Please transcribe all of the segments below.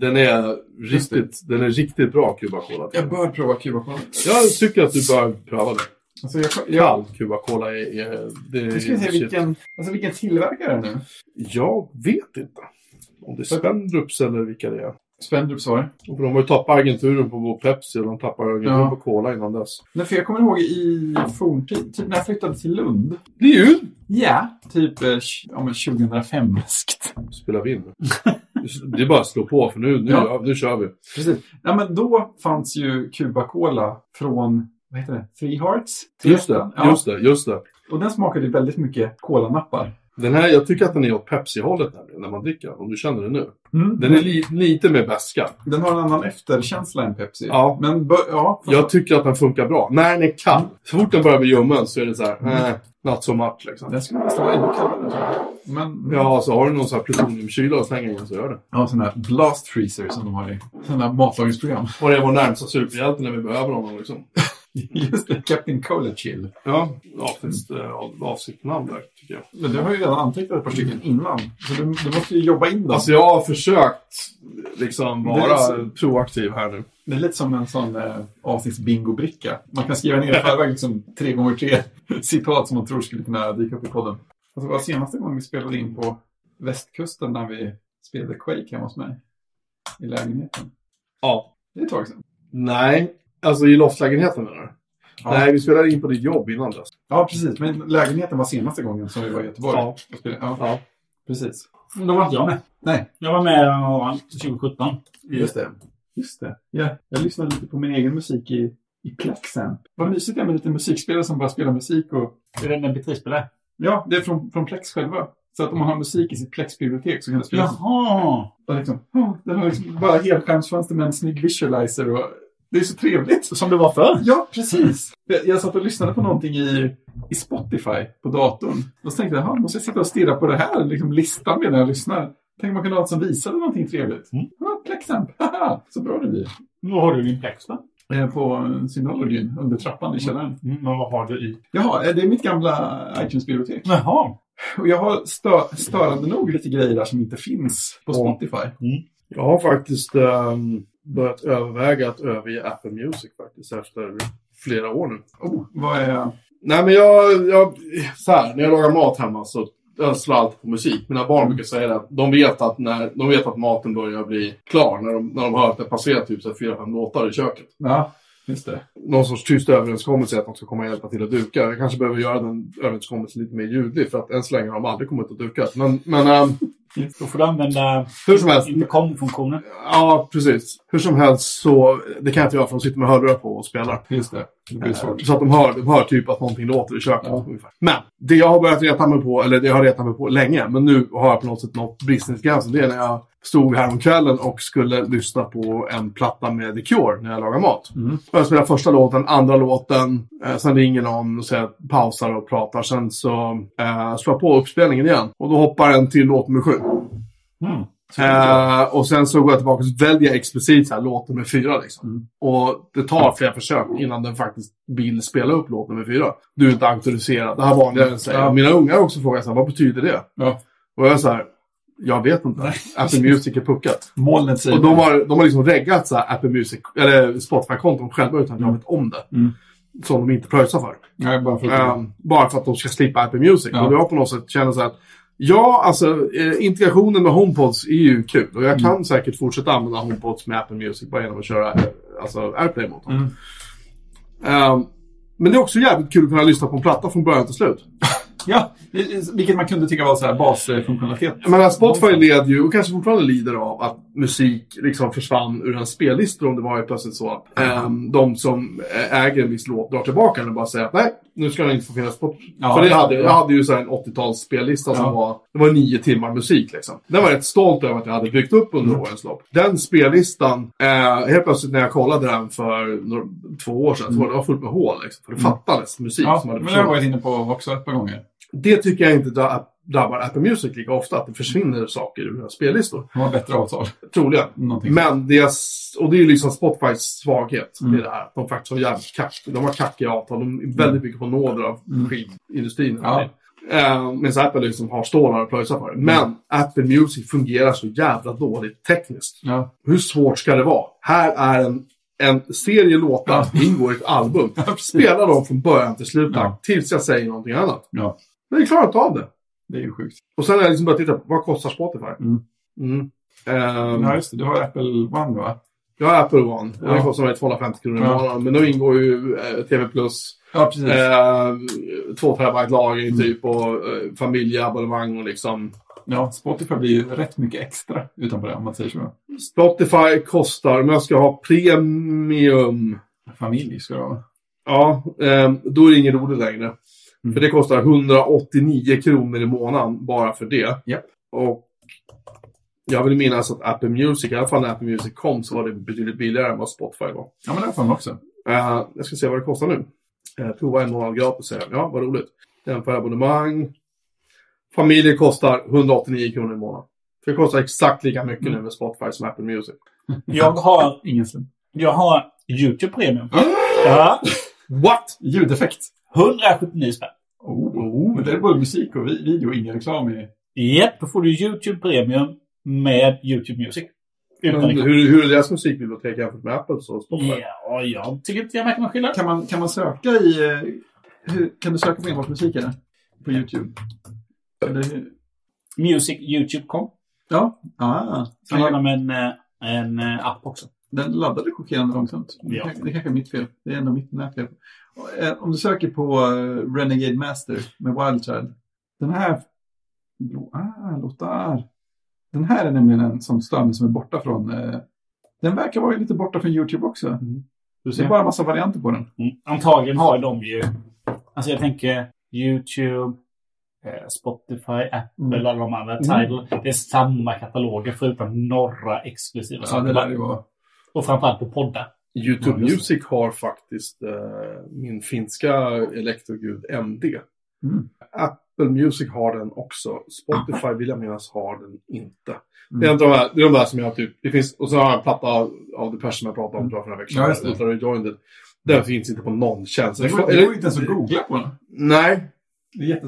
Den är riktigt, den är riktigt bra Cuba Cola. Jag bör prova Cuba Cola. Jag tycker att du bör pröva det. Alltså jag, jag, Kall Cuba Cola är... är det är jag ska se shit. vilken, alltså vilken tillverkare är det nu? Jag vet inte. Om det är Spendrups eller vilka det är. Spendrups var det. För de har ju tappat agenturen på Pepsi och de tappade agenturen Ja. på Cola innan dess. Nej, för jag kommer ihåg i forntid, typ när jag flyttade till Lund. Det är ju... Ja, typ eh, ja, men 2005 läskt. Spelar vi in nu? Det är bara att slå på för nu, nu, Ja. ja. nu kör vi. Precis. Ja, men då fanns ju Cuba Cola från, vad heter det, Three Hearts? Just det, Ja. just det, just det. Och den smakade väldigt mycket kolanappar. Den här, jag tycker att den är åt Pepsi-hållet nämligen, när man dricker. Om du känner det nu. Mm. Den är li, lite mer beska. Den har en annan efterkänsla än Pepsi. Ja. Men ja. Jag tycker att den funkar bra. När den är kall. Så fort den börjar bli ljummen så är det så här, eh, not so much liksom. Den skulle nästan vara ännu kallare. Men Ja, så har du någon sån här plutoniumkyla och slänger in så gör det. Ja, sån här blast freezer som de har i sådana matlagningsprogram. Och det är vår närmsta superhjälte när vi behöver honom liksom. Just det, Captain Cola Chill. Ja, avsnitt, avsiktsnamn där tycker jag. Men du har ju redan antecknat ett par stycken innan. Så du, du måste ju jobba in dem. Alltså jag har försökt liksom vara så- proaktiv här nu. Det är lite som en sån eh, avsnittsbingo-bricka. Man kan skriva ner i förväg liksom tre gånger tre citat som man tror skulle kunna dyka upp i podden. Alltså, det var senaste gången vi spelade in på västkusten när vi spelade Quake hemma hos mig. I lägenheten. Ja. Det är ett tag sedan. Nej, alltså i loftlägenheten menar du? Ja. Nej, vi spelade in på ditt jobb innan dess. Ja, precis. Men lägenheten var senaste gången som vi var i Göteborg. Ja. Ja, Ja. precis. Då var inte jag med. Nej, Jag var med ja, 2017. Just det. Just det. Ja, jag lyssnade lite på min egen musik i, i Plexamp. Vad mysigt det är med lite musikspelare som bara spelar musik och... Är det en mp3-spelare? Ja, det är från, från Plex själva. Så att om man har musik i sitt Plex-bibliotek så kan det spelas. Jaha! Och liksom, oh, den har liksom bara helskärmsfönster med en snygg visualizer och... Det är så trevligt. Som det var förr. Ja, precis. Jag, jag satt och lyssnade på någonting i, i Spotify på datorn. Och så tänkte jag, "Jaha, måste jag sitta och stirra på det här liksom, listan medan jag lyssnar? Tänk om man kunde ha något som visade någonting trevligt. Mm. Ja, Plexamp. Så bra det blir. Nu har du din plex då. Eh, På Synologyn under trappan i källaren. Mm, men vad har du i? Jaha, eh, det är mitt gamla iTunes-bibliotek. Jaha. Och jag har stö störande nog lite grejer där som inte finns på. Spotify. Jag har faktiskt ehm, börjat överväga att överge Apple Music faktiskt efter flera år nu. Oh, vad är... Nej men jag, jag så här, när jag lagar mat hemma så jag alltid på musik. Mina barn brukar säga det. De vet att, när, de vet att maten börjar bli klar när de, när de hör att det passerar typ fyra, fem låtar i köket. Ja, just det. Någon sorts tyst överenskommelse att de ska komma och hjälpa till att duka. Jag kanske behöver göra den överenskommelsen lite mer ljudlig för att än så länge har de aldrig kommit att duka. Men, men ehm, Då får du använda hur som helst. intercom-funktionen. Ja, precis. Hur som helst så, det kan jag inte göra för de sitter med hörlurar på och spelar. Just det. Det blir svårt. Så att de hör, de hör typ att någonting låter i köket. Ja. Ungefär. Men det jag har börjat reta mig på, eller det jag har retat mig på länge, men nu har jag på något sätt nått bristningsgränsen. Det är när jag stod här om kvällen och skulle lyssna på en platta med The Cure när jag lagar mat. Mm. Jag spelar första låten, andra låten, eh, sen ringer någon och säger pausar och pratar. Sen så eh, slår jag på uppspelningen igen. Och då hoppar en till låt nummer sju. Mm. Eh, och sen så går jag tillbaka och väljer explicit så här, låt nummer fyra. Liksom. Mm. Och det tar flera försök innan den faktiskt vill spela upp låt nummer fyra. Du är inte auktoriserad. Det här vanliga säger. Ja. Mina ungar har också frågat så här, vad betyder det? Ja. Och jag är så här, jag vet inte. Apple Music är puckat. Molnet säger Och de har, de har liksom reggat så här Apple Music, eller Spotify-konton själva utan att jag vet om det. Mm. Som de inte pröjsar för. Nej, bara för att... Ehm, bara för att de ska slippa Apple Music. Ja. Och jag på något sätt känner så här att Ja, alltså eh, integrationen med HomePods är ju kul. Och jag kan säkert fortsätta använda HomePods med Apple Music bara genom att köra eh, alltså, AirPlay mot dem. Mm. Ehm, men det är också jävligt kul att kunna lyssna på en platta från början till slut. Ja, vilket man kunde tycka var så här basfunktionalitet. Menar, Spotify led ju, och kanske fortfarande lider av, att musik liksom försvann ur en spellista om det var ju plötsligt så att ehm, de som äger en viss låt drar tillbaka den och bara säger att nej, nu ska den inte få finnas på... Ja, För det hade, jag hade ju så en 80-tals spellista som Ja. var, det var nio timmar musik liksom. Den var jag rätt stolt över att jag hade byggt upp under Mm. årens lopp. Den spellistan, eh, helt plötsligt när jag kollade den för några, två år sedan, så var det var fullt med hål liksom. För det fattades musik Mm. Ja, som hade men det har jag försvunnit. varit inne på också ett par gånger. Det tycker jag inte dra- drabbar Apple Music lika ofta, att det försvinner saker ur deras spellistor. De har bättre avtal. Troligen. Någonting. Men det är, och det är liksom Spotifys svaghet. Mm. Är det här. De faktiskt har jävligt kack. De har kackiga avtal. De är väldigt mycket på nåder av Mm. skivindustrin. Ja. Eh, Medan Apple liksom har stålar och plöjsar för det. Men Apple Music fungerar så jävla dåligt tekniskt. Ja. Hur svårt ska det vara? Här är en, en serie låtar, det ingår i ett album. Spela dem från början till slut, Ja. tills jag säger någonting annat. ja, Men jag klarar inte av det. det är ju sjukt. Och sen har jag liksom börjat titta på, vad kostar Spotify? Mm. Mm. Ehm, Ja, just det. Du har Apple One va? jag har Apple One, Ja. det kostar mig 250 kronor i Ja. månaden. Men då ingår ju eh, TV+, Ja, precis. eh, 2 terabyte lagring Mm. typ, och eh, familjeabonnemang och liksom. Ja, Spotify blir ju rätt mycket extra utanpå det om man säger så. Spotify kostar, om jag ska ha premium, Familj ska det vara. ja, eh, då är det ingen roligt längre. Mm. För det kostar 189 kronor i månaden bara för det. Japp. Och jag vill minnas att Apple Music, i alla fall när Apple Music kom, så var det betydligt billigare än vad Spotify var. Ja, men det får man också. Eh, jag ska se vad det kostar nu. Uh, prova en månad gratis, säger jag. Ja, vad roligt. Jämför abonnemang. Familjen kostar 189 kronor i månaden. För det kostar exakt lika mycket Mm. nu med Spotify som Apple Music. Jag har, Ingen slump. jag har YouTube Premium. Ja. What? Ljudeffekt. 179 spänn. Oh. Men det är både musik och vi- video, ingen reklam i... Japp, då får du YouTube Premium med YouTube Music. Utan Men reklam. hur, hur är deras musikbibliotek jämfört med Apples och Spotify? Ja, jag tycker inte jag märker någon skillnad. Kan man, kan man söka i... eh, Hur, kan du söka på enbart musik eller? På YouTube? Eller, hur? Music YouTube.com. ja. Ah. Så genom en, eh, en eh, app också. Den laddade chockerande långsamt. Det, Ja. kanske- det kanske är mitt fel. Det är ändå mitt nätfel. Eh, Om du söker på eh, Renegade Master med Wild Child. Den här... Ah, låtar. Den här är nämligen en som stör mig som är borta från... Eh, den verkar vara lite borta från YouTube också. Du Det är bara en massa varianter på den. Mm. Antagligen har de ju... Alltså jag tänker YouTube, eh, Spotify, Apple, Mm. alla de andra. Mm. Tidal. Det är samma kataloger förutom några exklusiva Ja, saker. det lär det vara. Och framförallt på poddar. YouTube Ja. Music har faktiskt eh, min finska elektrogud MD. Mm. Apple Music har den också. Spotify vill jag minnas har den inte. Mm. Det, är inte de här, det är de där som jag typ... Det finns, och så har jag en platta av, av The Person jag pratade om jag, för några veckor Ja, sedan. det. Ultra Rejoined. Den finns inte på någon tjänst. Det går, det går inte ens att googla på den. Nej,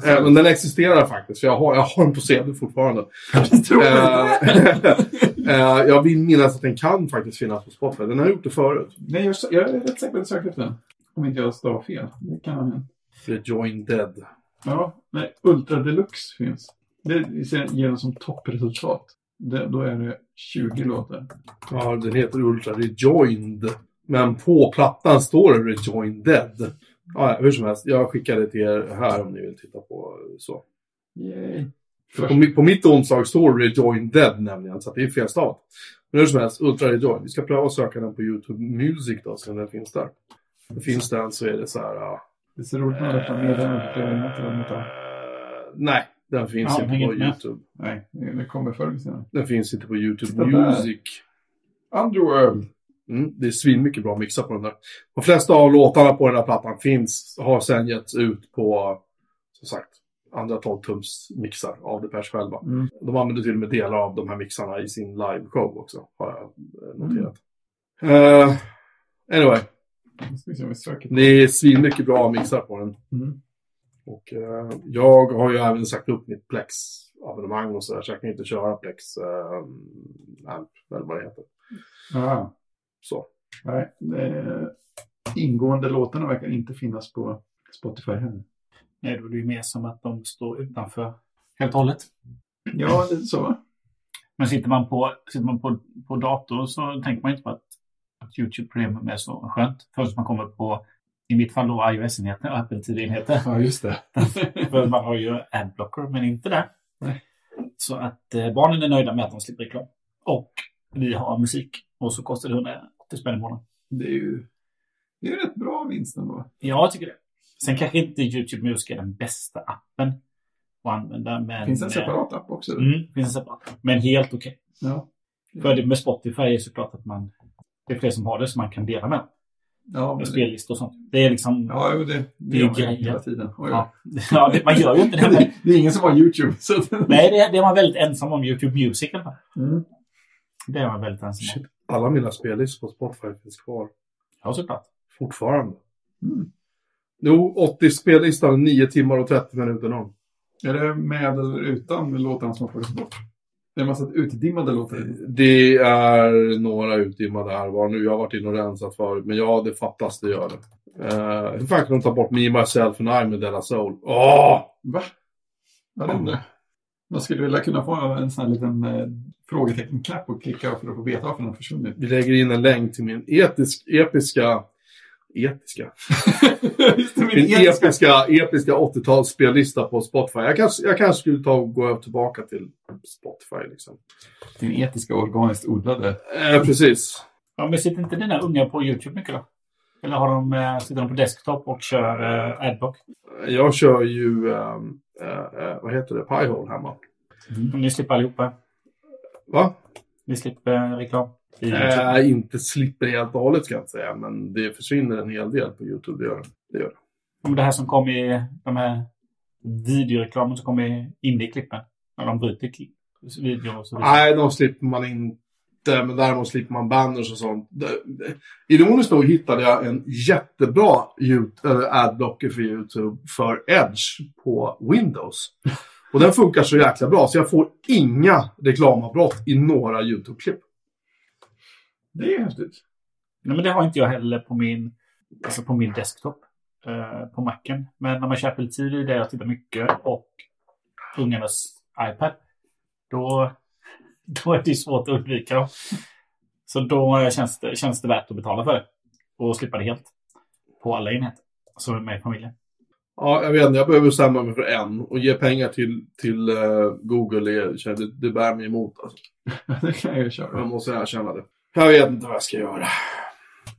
eh, men den existerar faktiskt. För jag har, jag har den på CD fortfarande. Jag tror det. Eh, jag vill minnas att den kan faktiskt finnas på Spotify. Den har gjort det förut. Nej, jag, jag är rätt säker på att jag sökte efter den. Om inte jag stavar fel. Det kan ha hänt. Rejoined Dead. Ja, nej, Ultra Deluxe finns. Det ger den som toppresultat. Det, då är det 20 låtar. Ja, den heter Ultra Rejoined. Men på plattan står det Rejoined Dead. Ja, hur som helst. Jag skickar det till er här om ni vill titta på så. Yay. På, mitt- på mitt omslag står Rejoined Dead nämligen, så det är felstavat. Men hur som helst, Ultra Rejoined. Vi ska pröva att söka den på YouTube Music då, så den finns där. Finns den så är det så här... ja, Det ser roligt ut med detta meddelandet. eh, Nej, den finns Ja, inte på med. YouTube. Nej, det det kommer förr senare. Den finns inte på YouTube Titta där. Music. Underworld. Mm, det är svin mycket bra mixar på den där. De flesta av låtarna på den här plattan finns, har sen getts ut på, som sagt, andra 12-tums mixar av Depeche själva. Mm. De använder till och med delar av de här mixarna i sin liveshow också, har jag noterat. Anyway, vi söker på. det är svin mycket bra mixar på den. Mm. Och eh, jag har ju även sagt upp mitt Plex-abonnemang och sådär, så jag kan inte köra Plex eh, amp, eller vad det heter. Ja. Så. Nej, det, ingående låtarna verkar inte finnas på Spotify heller. Är det ju mer som att de står utanför helt och hållet. Ja, lite så? Men sitter man på, sitter man på, på dator så tänker man inte på att, att YouTube Premium är så skönt. Först man kommer på, i mitt fall då iOS-enheter och Apple TV-enheter. Ja, just det. För man har ju adblocker, men inte där. Nej. Så att eh, barnen är nöjda med att de slipper reklam. Och vi har musik. Och så kostar det 180 spänn i månaden. Det är ju det är ju rätt bra vinst ändå. Ja, jag tycker det. Sen kanske inte YouTube Music är den bästa appen att använda. Men, Finns en eh, separat app också? Mm, finns en separat. Men helt okej. Ja. För det med Spotify är såklart att man... Det är fler som har det som man kan dela med. Ja, Med spellistor och sånt. Det är liksom... ja jo, det, det, gör man grejer. hela tiden. Oj, Ja, ja det, man gör ju inte det. Men, det, är ingen som har YouTube. Så nej, det, är- det är man väldigt ensam om. YouTube Music i alla fall. mm. Det är man väldigt ensam om. Alla mina spellistor på Spotify finns kvar. Ja, såklart. Fortfarande. Mm. Jo, 80 spellistan, 9 timmar och 30 minuter lång. Är det med eller utan låtarna som har tagits bort? Det är en massa utdimmade låtar. Det är några utdimmade här var nu. Jag har varit inne och rensat förut, men ja, det fattas, det gör det. Uh, hur fan kan de ta bort Me, Myself and I med Della Soul? Åh! Va? Jag vet inte. Man skulle vilja kunna få en sån här liten eh, frågetecken-knapp och klicka för att få veta varför den har försvunnit. Vi lägger in en länk till min etisk, episka... Etiska? Min etiska... episka, episka 80-talsspellista på Spotify. Jag kanske, jag kanske skulle ta och gå tillbaka till Spotify liksom. Din etiska organiskt odlade. Eh, precis. Ja, men sitter inte dina unga på YouTube mycket då? Eller har de, eh, sitter de på desktop och kör eh, Adblock? Jag kör ju, ehm, eh, eh, vad heter det, Piehole hemma. Och Ni slipper allihopa? Va? Ni slipper eh, reklam? Eh, inte slipper helt och hållet ska jag inte säga, men det försvinner en hel del på YouTube. Det gör det. gör det. Här som kom i de här videoreklamen som kom i indie-klippen. När de bryter kli- video och så vidare. Nej, de slipper man inte. Men däremot slipper man banners och sånt. Ironiskt nog hittade jag en jättebra adblocker för YouTube för Edge på Windows. Och den funkar så jäkla bra så jag får inga reklamavbrott i några YouTube-klipp. Det är häftigt. Nej, men det har inte jag heller på min, alltså på min desktop. eh, på Macen. Men när man kör Apple TV där jag tittar mycket och ungarnas iPad. Då, då är det svårt att undvika dem. Så då känns det, känns det värt att betala för det. Och slippa det helt. På alla enheter. Som är med i familjen. Ja, jag vet inte. Jag behöver bestämma mig för en. Och ge pengar till, till eh, Google, det, det, bär mig emot. Alltså. det kan jag ju Jag köra. måste erkänna det. Jag vet inte vad jag ska göra.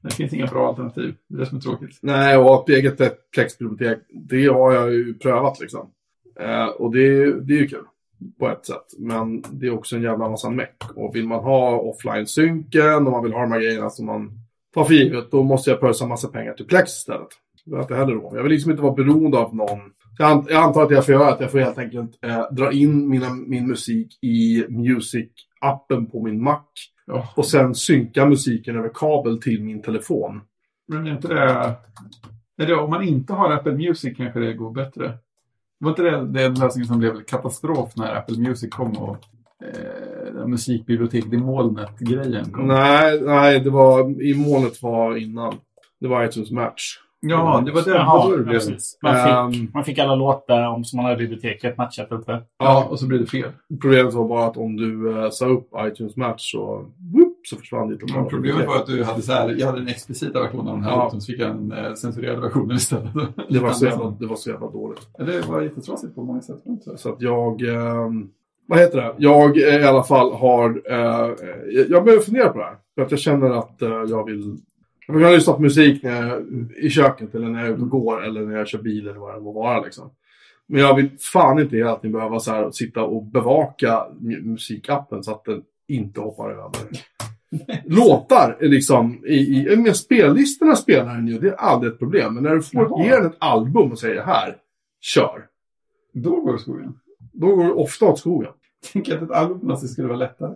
Det finns inga bra alternativ. Det är det som är tråkigt. Nej, och ett eget Plex-bibliotek, det har jag ju prövat liksom. Eh, och det, det är ju kul. På ett sätt. Men det är också en jävla massa meck. Och vill man ha offline-synken och man vill ha de här grejerna som man tar för givet, då måste jag pösa massa pengar till Plex istället. Det är inte heller råd. Jag vill liksom inte vara beroende av någon. Jag antar att jag får göra att jag får helt enkelt eh, dra in mina, min musik i Music-appen på min Mac. Ja. Och sen synka musiken över kabel till min telefon. Men är inte det... Är det... Om man inte har Apple Music kanske det går bättre. Var inte det den lösningen som blev katastrof när Apple Music kom och eh, musikbiblioteket i molnet-grejen kom? Nej, nej, det var, i molnet var innan. Det var iTunes Match. Ja, det var då det ja, blev. Man fick, Ehm, man fick alla låtar om som man hade i biblioteket matchat uppe. Ja, och så blev det fel. Problemet var bara att om du uh, sa upp iTunes Match så, whoop, så försvann ditt lokala problemet var att du hade så här, jag hade den explicita versionen av den här Ja. låten, så fick jag en eh, censurerad version istället. det, var så jävla, det var så jävla dåligt. Ja, Det var jättetrasigt på många sätt. så? Att jag... ehm, vad heter det? Jag eh, i alla fall har... eh, jag, jag behöver fundera på det här. För att jag känner att eh, jag vill... Jag kunna lyssna på musik när jag, i köket eller när jag är ute och går eller när jag kör bil eller vad det må vara liksom. Men jag vill fan inte hela tiden behöva så här, sitta och bevaka mu- musikappen så att den inte hoppar över. Låtar liksom, i, i, med spellistorna spelar den ju, det är aldrig ett problem. Men när du får Jaha. ge den ett album och säger här, kör. Då går det skogen. Då går det ofta åt skogen. Tänk att ett album på sätt skulle vara lättare.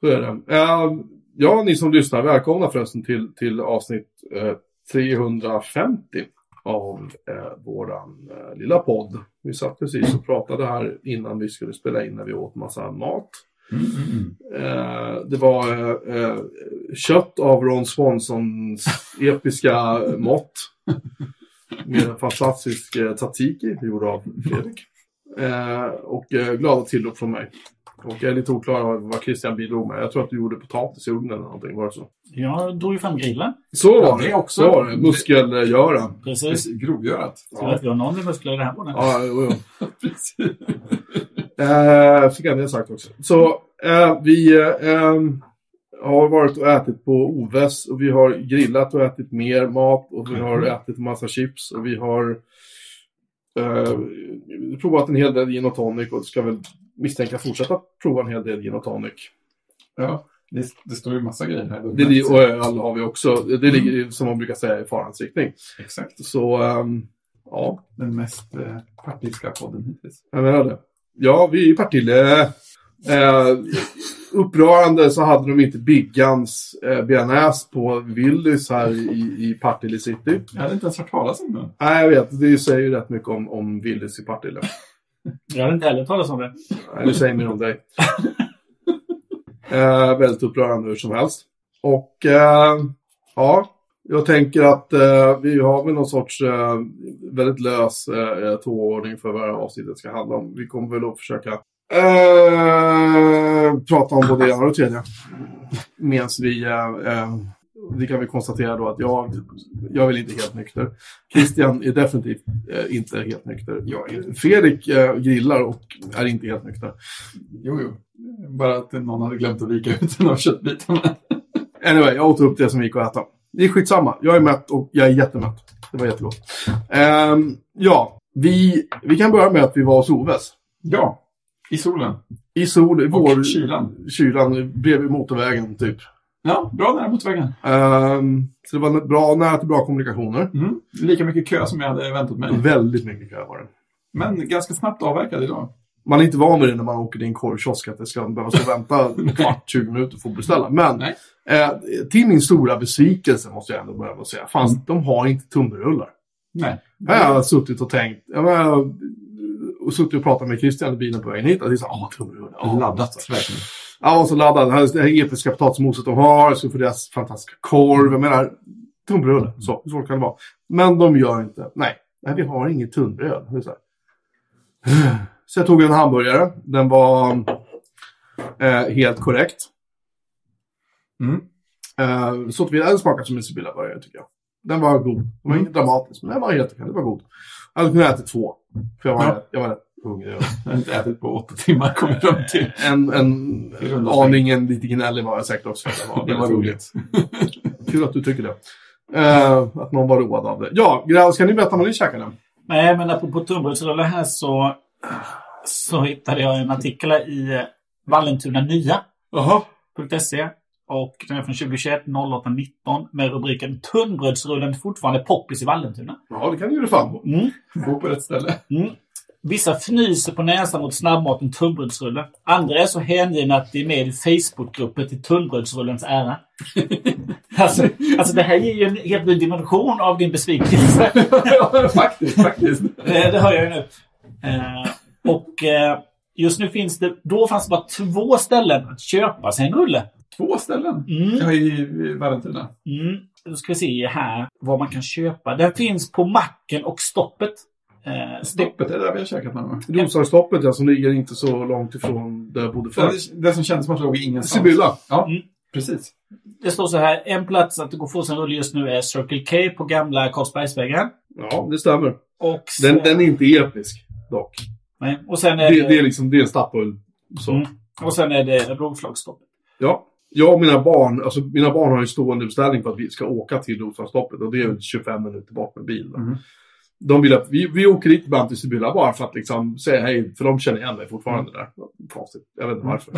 Så är det. Eh, ja, ni som lyssnar, välkomna förresten till, till avsnitt eh, 350 av eh, våran eh, lilla podd. Vi satt precis och pratade här innan vi skulle spela in när vi åt massa mat. Eh, det var eh, eh kött av Ron Swansons episka mått. Med en fantastisk eh, tzatziki gjord av Fredrik. Eh, och eh, glada tillrop från mig. Och jag är lite oklar över vad Christian bidrog med. Jag tror att du gjorde potatis i ugnen eller någonting, var det så? Jag drog ju fram grillen. Så Ja, var det också. Så var det. Muskelgöra. Precis. Grovgörat. Tur att vi har någon muskler det här bordet. Ja, jo, jo. Precis. Eh, fick jag det sagt också. Så eh, vi eh, em, har varit och ätit på Oves och vi har grillat och ätit mer mat och vi har ätit massa chips och vi har eh, provat en hel del gin och tonic och ska väl misstänka fortsätta prova en hel del gin och tonic. Ja, det, det står ju massa grejer här. Det, li- och öl har vi också. Det ligger ju, som man brukar säga i farans riktning. Exakt. Så ehm, ja, Den mest eh, partiska podden hittills. jag menar det. Ja, vi är i Partille. Eh, upprörande så hade de inte Biggans eh, bearnaise på Willys här i, i Partille City. Jag hade inte ens hört talas om den. Nej, jag vet. Det säger ju rätt mycket om, om Willys i Partille. Jag hade inte heller talat om det. Nej, det säger mer om dig. eh, väldigt upprörande hur som helst. Och eh, ja, jag tänker att eh, vi har väl någon sorts eh, väldigt lös eh, tågordning för vad det avsnittet ska handla om. Vi kommer väl att försöka eh, prata om både det ena och det tredje. Medan vi, eh, eh, vi kan väl konstatera då att jag, jag är väl inte helt nykter. Christian är definitivt eh, inte helt nykter. Jag Fredrik eh, grillar och är inte helt nykter. Jo, jo. Bara att någon hade glömt att vika ut en av köttbitarna. Anyway, jag åt upp det som gick att äta. Det är skitsamma. Jag är mätt och jag är jättemätt. Det var jättegott. Ehm, ja, vi, vi kan börja med att vi var hos Oves. Ja, i solen. I sol, i Och vår, kylan. kylan bredvid motorvägen typ. Ja, bra nära mot vägen. Ehm, så det var bra, nära till bra kommunikationer. Mm. Lika mycket kö som jag hade väntat mig. Väldigt mycket kö var det. Men ganska snabbt avverkad idag. Man är inte van vid det när man åker till en korvkiosk att det ska behöva stå och vänta kvart, 20 minuter för att beställa. Men eh, till min stora besvikelse måste jag ändå börja med att säga. Fan, Mm. de har inte tunnbrödsrullar. Nej. Här har jag suttit och tänkt, jag menar, och suttit och pratat med Christian i bilen på vägen hit. Och det är så, åh, tunnbrödsrullar. åh." Laddat, verkligen. Jag var så laddad. Här det här episka potatismoset de har, så för deras fantastiska korv. Jag menar, tunnbröd. Så, så kan det vara. Men de gör inte. Nej, nej vi har inget tunnbröd. Så, så jag tog en hamburgare. Den var eh, helt korrekt. Mm. Eh, så att vi den smakade som en Sibylla-burgare tycker jag. Den var god. Den var Mm. inget dramatiskt, men den var helt okej. Den var god. Jag hade kunnat äta två. För jag var, Ja. jag var rätt hungrig. Jag har inte ätit på åtta timmar, kom jag fram till. En, en aningen lite gnällig var jag säkert också. Det var, Det var roligt. Kul att du tycker det. Eh, att någon var road av det. Ja, ska ni berätta vad ni käkade? Nej, men apropå tunnbrödsrullar här så, så hittade jag en artikel i Vallentuna Nya. Jaha. .se och den är från 2021 08 19 med rubriken Tunnbrödsrullen fortfarande poppis i Vallentuna. Ja, det kan ju fan på. Mm. Bo på rätt ställe. Mm. Vissa fnyser på näsan åt snabbmaten tunnbrödsrulle. Andra är så hängivna att de är med i Facebookgrupper till tunnbrödsrullens ära. alltså, alltså det här ger ju en helt ny dimension av din besvikelse. ja, faktiskt, faktiskt. Eh, det hör jag ju nu. Eh, och eh, just nu finns det, då fanns det bara två ställen att köpa sig en rulle. Två ställen. Mm. Jag är i Vallentuna. Mm. Då ska vi se här vad man kan köpa. Den finns på macken och stoppet. Eh, det, Stoppet är där vi har käkat någon gång. Roslagsstoppet, ja, som ligger inte så långt ifrån där jag bodde förr. Det, det som kändes som att det låg ingenstans. Sibylla. Ja, Mm. precis. det står så här. En plats att gå få sig en rulle just nu är Circle K på gamla Karlsbergsvägen. Ja, det stämmer. Och sen, Den, den är inte episk, dock. nej, och sen är Det, det, det är liksom, det är en Statoil. Så. Mm. och sen är det Rågflagsstoppet. Ja. Jag och mina barn, alltså mina barn har ju stående beställning på att vi ska åka till Roslagsstoppet och det är väl 25 minuter bort med bil. Mm. De vill att vi, vi åker dit ibland till Sibylla bara för att liksom säga hej, för de känner igen mig fortfarande där. Konstigt, jag vet inte varför.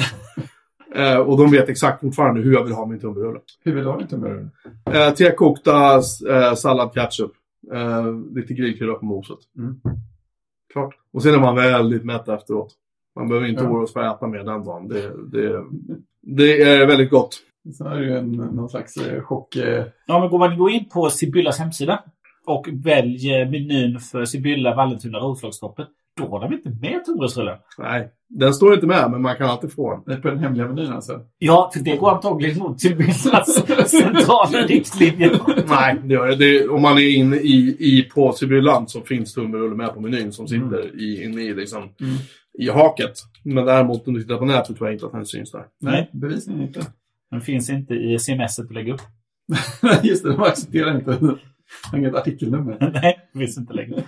eh, och de vet exakt fortfarande hur jag vill ha min tunnbrödsrulle. Hur vill du ha din tunnbrödsrulle? Eh, tekokta eh, sallad ketchup. Eh, lite grillkrydda på moset. Mm. Klart. Och sen är man väldigt mätt efteråt. Man behöver inte Ja. oroa sig för att äta mer den dagen. Det, det, det är väldigt gott. Sen är det ju en, någon slags eh, chock... Eh, Ja, men går man då in på Sibyllas hemsida och väljer menyn för Sibylla, Vallentuna, Rågflagsstoppet. Då har de inte med tunnbrödsrullen. Nej, den står inte med, men man kan alltid få den. det är på den hemliga menyn alltså. Ja, för det går antagligen mot Sibyllas centrala riktlinjer. Nej, det gör det. det. Om man är inne i, i på Sibylland så finns tunnbrödsrulle med på menyn som sitter i, inne i, liksom, Mm. I haket. Men däremot om du tittar på nätet tror jag inte att den syns där. Nej, bevisligen inte. Den finns inte i CMS att lägga upp. Just det, de accepterar inte. Inget artikelnummer. Nej, det finns inte längre.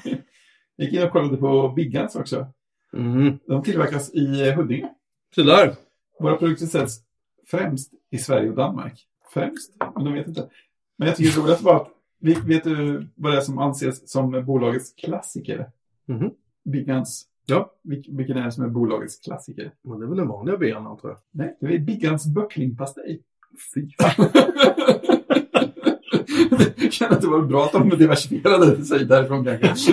Jag gick in och kollade på Biggans också. Mm. De tillverkas i Huddinge. Så där. Våra produkter säljs främst i Sverige och Danmark. Främst? Men de vet inte. Men jag tycker det roligaste var att, vet vet du vad det är som anses som bolagets klassiker? Mhm. Biggans. Ja. Vil- Vilken är det som är bolagets klassiker? Men det är väl den vanliga ben antar jag. Nej, det är Biggans böcklingpastej. Fy Jag känner att det var bra att de diversifierade sig därifrån kanske.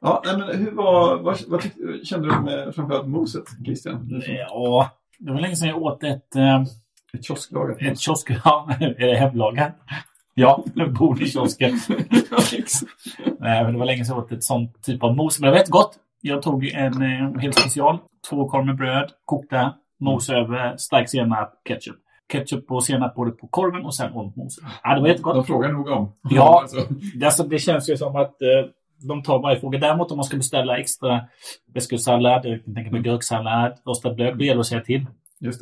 ja, nej, men hur var, vad, vad tyckte, kände du med framförallt moset, Christian? Ja, det var länge sedan jag åt ett, eh, Ett kiosklagat ett kiosk... Ja, är det hemlagat? Ja, jag bor i kiosken. Nej, men det var länge sedan jag åt ett sånt typ av mos. Men det var rätt gott. Jag tog en eh, helt special. Två korv med bröd, kokta, mos över, stark senap, ketchup. Ketchup och senap både på korven och sen runt mosen. Ja, det var jättegott. De frågar nog om. Ja. Alltså, Det, alltså, det känns ju som att eh, de tar varje fråga. Däremot om man ska beställa extra väskosallad, jag tänka mig gurksallad, rostad lök, då gäller det att säga till.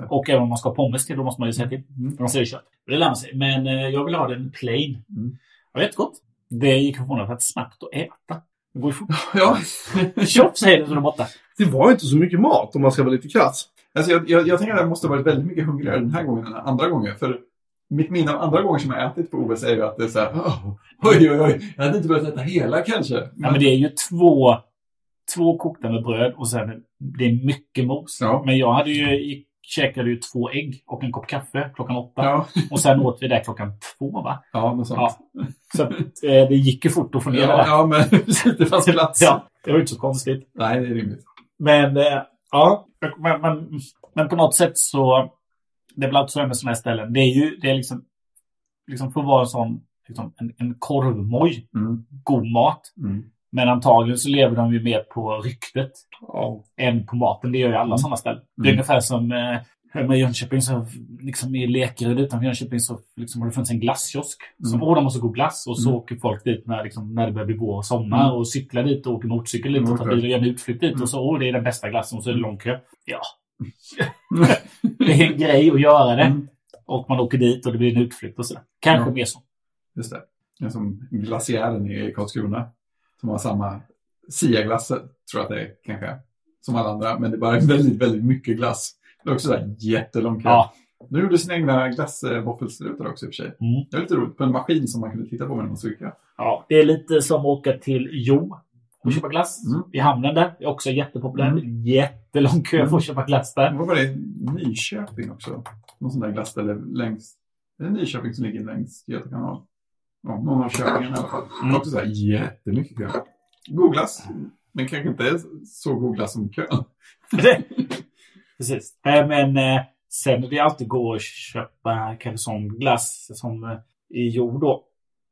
Och även om man ska ha pommes till, då måste man ju säga till. Mm. Är det kört. Det lär man sig. Men eh, jag vill ha den plain. Mm. Ja, jättegott. Det gick förvånansvärt snabbt att äta. Det går ju fort. Ja. Tjoff säger det så det borta. Det var inte så mycket mat om man ska vara lite krass. Alltså jag, jag, jag tänker att jag måste ha varit väldigt mycket hungrigare den här gången än andra gången. För mitt minne av andra gånger som jag ätit på OS är ju att det är så här, "Åh, oj, oj, oj, jag hade inte börjat äta hela kanske. Ja, men det är ju två, två kokta med bröd och sen det är mycket mos. Ja. Men jag hade ju, gick, käkade ju två ägg och en kopp kaffe klockan åtta. ja, Och sen åt vi där klockan två va? ja, något sånt. Ja. Så att, eh, det gick ju fort att få ner det Ja, men det fanns plats. Ja, det var ju inte så konstigt. Nej, det är rimligt. Men eh, ja, men, men, men på något sätt så, det är väl så med sådana här ställen. Det är ju, det är liksom, liksom för att vara en sån, liksom, en, en korvmoj, Mm. god mat. Mm. Men antagligen så lever de ju mer på ryktet Ja. än på maten. Det gör ju alla Mm. sådana ställen. Det är Mm. ungefär som eh, hemma i Jönköping, så liksom i Lekeryd utanför Jönköping så liksom har det funnits en glasskiosk. Som, Mm. åh, de måste gå glass. Och så Mm. åker folk dit när, liksom, när det börjar bli vår och sommar Mm. och cyklar dit och åker motorcykel dit och tar Mm. bil och gör en utflykt dit. Mm. Och så, åh, det är den bästa glassen och så är det lång kö. Ja. det är en grej att göra det. Mm. Och man åker dit och det blir en utflykt och så. Kanske Ja. mer så. Just det. Det är som glaciären i Karlskrona. Som har samma Sia-glass, tror jag att det är kanske. Som alla andra, men det är bara väldigt, väldigt mycket glass. Det är också så här jättelång kö. Ja. De gjorde sina egna glassvåffelstrutar också i och för sig. Mm. Det var lite roligt, på en maskin som man kunde titta på när man cyklar. Ja, det är lite som att åka till Jo och Mm. köpa glass. Mm. I hamnen där. Det är också jättepopulärt. Mm. Jättelång kö för att köpa glass där. Vad var det? Nyköping också? Någon sån där glassställe längs... Är det Nyköping som ligger längs Göta kanal? Ja, någon av köpingarna i alla fall. Mm. Också så här jättemycket kö. God glass. Men kanske inte så god glass som kön. Precis. Men eh, sen är det alltid gå att köpa kanske sån glass som eh, i jord då.